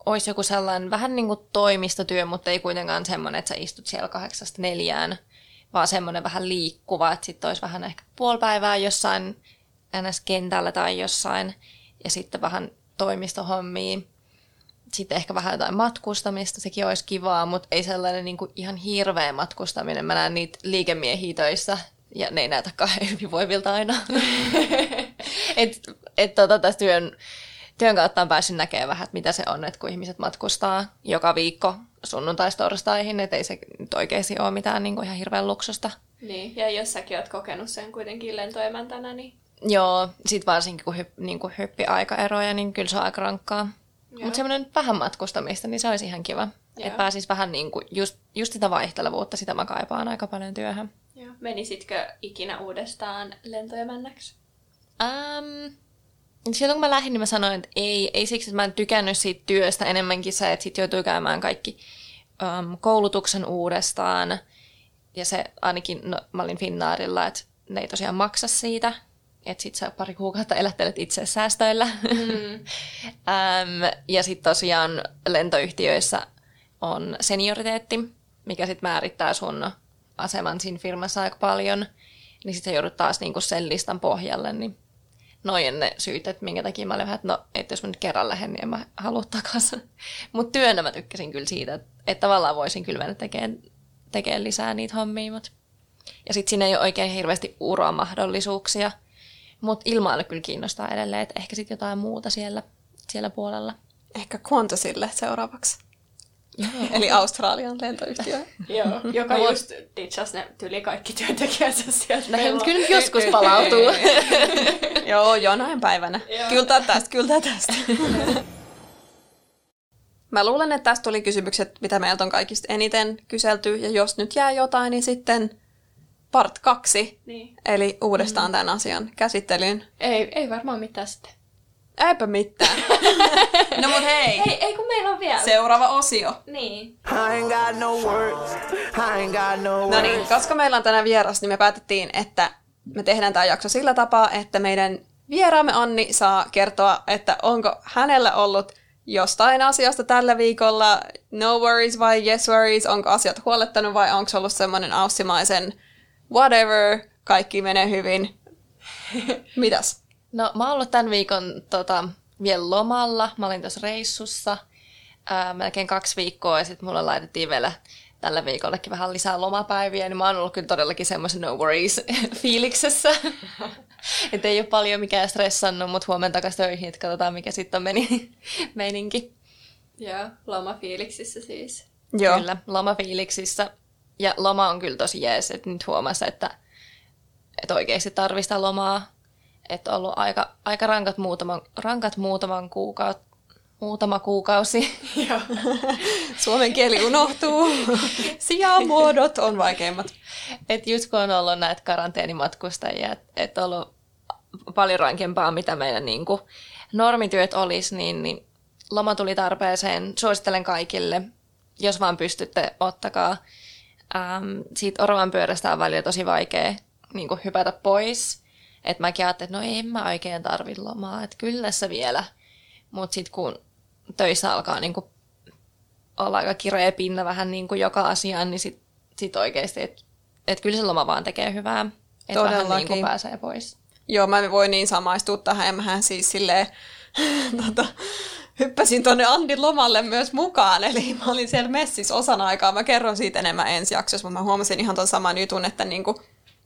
[SPEAKER 3] olisi joku sellainen vähän niin kuin toimistotyö, mutta ei kuitenkaan semmoinen, että sä istut siellä kahdeksasta neljään vaan semmoinen vähän liikkuva, että sitten olisi vähän ehkä puoli päivää jossain NS-kentällä tai jossain, ja sitten vähän toimistohommia. Sitten ehkä vähän jotain matkustamista, sekin olisi kivaa, mutta ei sellainen niin kuin ihan hirveä matkustaminen. Mä näen niitä liikemiehiä töissä, ja ne ei näytä kauhean hyvinvoivilta aina. et, et tota, tässä työn, työn kautta on päässyt näkemään vähän, että mitä se on, että kun ihmiset matkustaa joka viikko sunnuntaistorstaihin, että ei se nyt oikeasti ole mitään niin kuin ihan hirveän luksusta.
[SPEAKER 1] Niin, ja jos säkin oot kokenut sen kuitenkin lentoemäntänä, niin...
[SPEAKER 3] Joo, sit varsinkin kun, hyp, niin kuin hyppi aikaeroja, niin kyllä se on aika rankkaa. Mutta semmoinen vähän matkustamista, niin se olisi ihan kiva. Että pääsis vähän niin kuin just, just sitä vaihtelevuutta, sitä mä kaipaan aika paljon työhön.
[SPEAKER 1] Joo. Menisitkö ikinä uudestaan lentoemännäksi?
[SPEAKER 3] Um, silloin kun mä lähdin, niin mä sanoin, että ei, ei siksi, että mä en tykännyt siitä työstä enemmänkin se, että sit joutuu käymään kaikki um, koulutuksen uudestaan. Ja se ainakin, no, mä olin Finnaarilla, että ne ei tosiaan maksa siitä, että sit sä pari kuukautta elättelet itse säästöillä. Mm. um, ja sitten tosiaan lentoyhtiöissä on senioriteetti, mikä sitten määrittää sun aseman siinä firmassa aika paljon. Niin sitten joudut taas niinku sen listan pohjalle, niin noin ne syyt, että minkä takia mä olin vähän, että no, että jos mä nyt kerran lähden, niin en mä halua takaisin. Mutta työnä mä tykkäsin kyllä siitä, että, että tavallaan voisin kyllä mennä tekemään, tekemään lisää niitä hommia. Mut. Ja sitten siinä ei ole oikein hirveästi uramahdollisuuksia, mutta ilmailu kyllä kiinnostaa edelleen, että ehkä sitten jotain muuta siellä, siellä puolella.
[SPEAKER 2] Ehkä Qantasille seuraavaksi. Joo. Eli Australian lentoyhtiö.
[SPEAKER 1] Joo, joka just ditchasi ne tyli kaikki työntekijänsä sieltä.
[SPEAKER 3] No, mutta kyllä nyt joskus palautuu.
[SPEAKER 2] Joo, jonain päivänä. Kyllä tästä, kyllä tästä. Mä luulen, että tästä tuli kysymykset, mitä meiltä on kaikista eniten kyselty, ja jos nyt jää jotain, niin sitten part kaksi, niin. eli uudestaan mm. tämän asian käsittelyyn.
[SPEAKER 1] Ei, ei varmaan mitään sitten.
[SPEAKER 2] Eipä mitään. no mut hei.
[SPEAKER 1] Ei, ei kun meillä on vielä.
[SPEAKER 2] Seuraava osio.
[SPEAKER 1] Niin. I
[SPEAKER 2] ain't got no words. I ain't got no words. No niin, koska meillä on tänään vieras, niin me päätettiin, että me tehdään tämä jakso sillä tapaa, että meidän vieraamme Anni saa kertoa, että onko hänellä ollut jostain asiasta tällä viikolla no worries vai yes worries, onko asiat huolettanut vai onko ollut semmoinen aussimaisen whatever, kaikki menee hyvin. Mitäs?
[SPEAKER 3] No mä oon ollut tämän viikon tota, vielä lomalla. Mä olin tuossa reissussa ää, melkein kaksi viikkoa ja sitten mulle laitettiin vielä tällä viikollekin vähän lisää lomapäiviä, niin mä oon ollut kyllä todellakin semmoisen no worries fiiliksessä. että ei ole paljon mikään stressannut, mutta huomenna takaisin töihin, että katsotaan mikä sitten on meni, meininki.
[SPEAKER 1] Joo, lomafiiliksissä siis.
[SPEAKER 3] Joo. Kyllä, lomafiiliksissä. Ja loma on kyllä tosi jees, että nyt huomasi, että, että oikeasti tarvista lomaa että ollut aika, aika rankat, muutaman, rankat muutaman kuukautta muutama kuukausi.
[SPEAKER 2] Joo. Suomen kieli unohtuu. Sijamuodot on vaikeimmat.
[SPEAKER 3] Et just kun on ollut näitä karanteenimatkustajia, että et on ollut paljon rankempaa, mitä meidän niin kuin, normityöt olisi, niin, niin loma tuli tarpeeseen. Suosittelen kaikille, jos vaan pystytte, ottakaa. Ähm, siitä oravan pyörästä on välillä tosi vaikea niin kuin, hypätä pois. Että mäkin ajattelin, että no en mä oikein tarvi lomaa, että kyllä tässä vielä. Mutta sitten kun töissä alkaa niin kuin olla aika kireä pinna vähän niin kuin joka asiaan, niin sitten sit oikeasti, että et kyllä se loma vaan tekee hyvää. Että vähän niin kuin pääsee pois.
[SPEAKER 2] Joo, mä voin niin samaistua tähän. Ja mähän siis silleen, tota, hyppäsin tuonne Andin lomalle myös mukaan. Eli mä olin siellä messissä osan aikaa. Mä kerron siitä enemmän ensi jaksossa, mutta mä huomasin ihan tuon saman jutun, että niinku,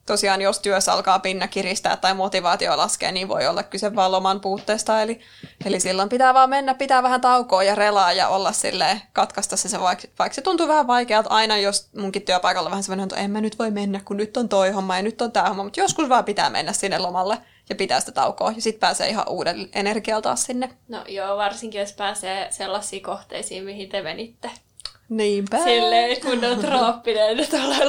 [SPEAKER 2] tosiaan jos työssä alkaa pinna kiristää tai motivaatio laskee, niin voi olla kyse vaan loman puutteesta. Eli, eli silloin pitää vaan mennä, pitää vähän taukoa ja relaa ja olla sille katkaista se, vaikka, vaikka se tuntuu vähän vaikealta aina, jos munkin työpaikalla vähän semmoinen, että en mä nyt voi mennä, kun nyt on toi homma ja nyt on tämä homma, mutta joskus vaan pitää mennä sinne lomalle ja pitää sitä taukoa ja sitten pääsee ihan uuden energialta taas sinne.
[SPEAKER 1] No joo, varsinkin jos pääsee sellaisiin kohteisiin, mihin te menitte.
[SPEAKER 2] Niinpä.
[SPEAKER 1] Silleen on trooppinen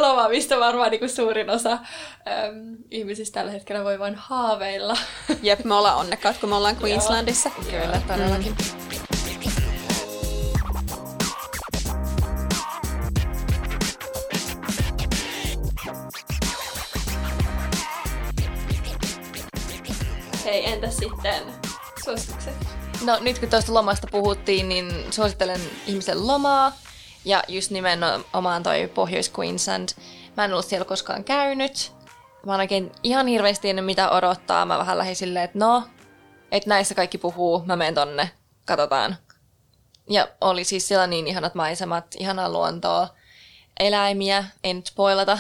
[SPEAKER 1] loma, mistä varmaan niin kuin suurin osa äm, ihmisistä tällä hetkellä voi vain haaveilla.
[SPEAKER 2] Jep, me ollaan onnekkaat, kun me ollaan Queenslandissa.
[SPEAKER 3] Kyllä, todellakin. Mm.
[SPEAKER 1] Hei, entä sitten suositukset?
[SPEAKER 3] No nyt kun tuosta lomasta puhuttiin, niin suosittelen ihmisen lomaa. Ja just nimenomaan toi Pohjois-Queensland. Mä en ollut siellä koskaan käynyt. Mä oikein ihan hirveästi ennen mitä odottaa. Mä vähän lähdin silleen, että no, että näissä kaikki puhuu, mä menen tonne, katsotaan. Ja oli siis siellä niin ihanat maisemat, ihanaa luontoa, eläimiä, en nyt spoilata.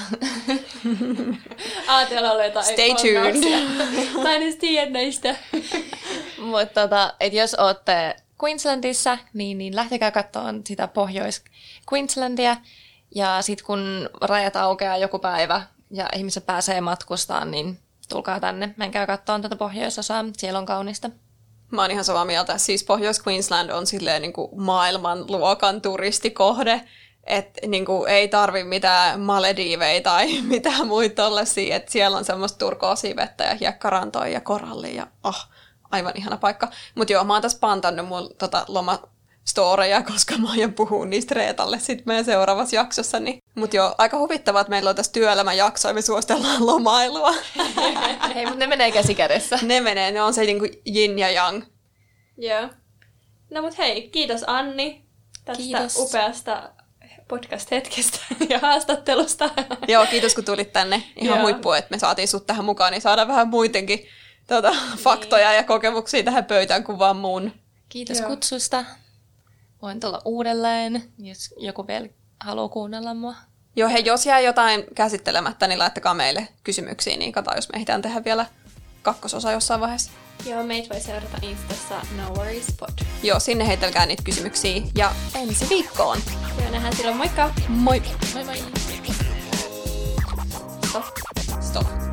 [SPEAKER 1] Aatella oli jotain
[SPEAKER 2] Stay tuned.
[SPEAKER 1] Mä en edes tiedä näistä.
[SPEAKER 3] Mutta tota, et jos olette Queenslandissa, niin, niin lähtekää katsomaan sitä Pohjois-Queenslandia. Ja sitten kun rajat aukeaa joku päivä ja ihmiset pääsee matkustaan, niin tulkaa tänne. Menkää katsomaan tätä pohjoisosaa, siellä on kaunista.
[SPEAKER 2] Mä oon ihan samaa mieltä. Siis Pohjois-Queensland on silleen niin kuin maailmanluokan turistikohde, että niin kuin ei tarvi mitään Malediivei tai mitään muita tollasia, että siellä on semmoista turkoosia vettä ja hiekkarantoja ja korallia ja oh, aivan ihana paikka. Mutta joo, mä oon tässä pantannut mun tota, loma storeja, koska mä aion puhua niistä Reetalle sitten meidän seuraavassa jaksossa. Niin. Mutta joo, aika huvittavaa, että meillä on tässä työelämän jakso ja me suositellaan lomailua.
[SPEAKER 3] Hei, mutta ne menee käsi kädessä.
[SPEAKER 2] ne menee, ne on se niinku yin ja yang.
[SPEAKER 1] Joo. No mut hei, kiitos Anni tästä
[SPEAKER 3] Kiitos.
[SPEAKER 1] upeasta podcast-hetkestä ja haastattelusta.
[SPEAKER 2] Joo, kiitos kun tulit tänne. Ihan
[SPEAKER 1] Joo.
[SPEAKER 2] huippu, että me saatiin sut tähän mukaan, niin saadaan vähän muidenkin tuota, faktoja ja kokemuksia tähän pöytään kuin vaan mun.
[SPEAKER 3] Kiitos
[SPEAKER 1] Joo.
[SPEAKER 3] kutsusta. Voin tulla uudelleen, jos joku vielä haluaa kuunnella mua.
[SPEAKER 2] Joo, hei, jos jää jotain käsittelemättä, niin laittakaa meille kysymyksiä, niin katsotaan, jos me ehditään tehdä vielä kakkososa jossain vaiheessa.
[SPEAKER 1] Joo, meitä voi seurata Instassa No Worries Pod.
[SPEAKER 2] Joo, sinne heitelkää niitä kysymyksiä ja ensi viikkoon.
[SPEAKER 1] Joo, nähdään silloin, moikka!
[SPEAKER 2] Moi!
[SPEAKER 3] Moi moi!
[SPEAKER 1] Stop.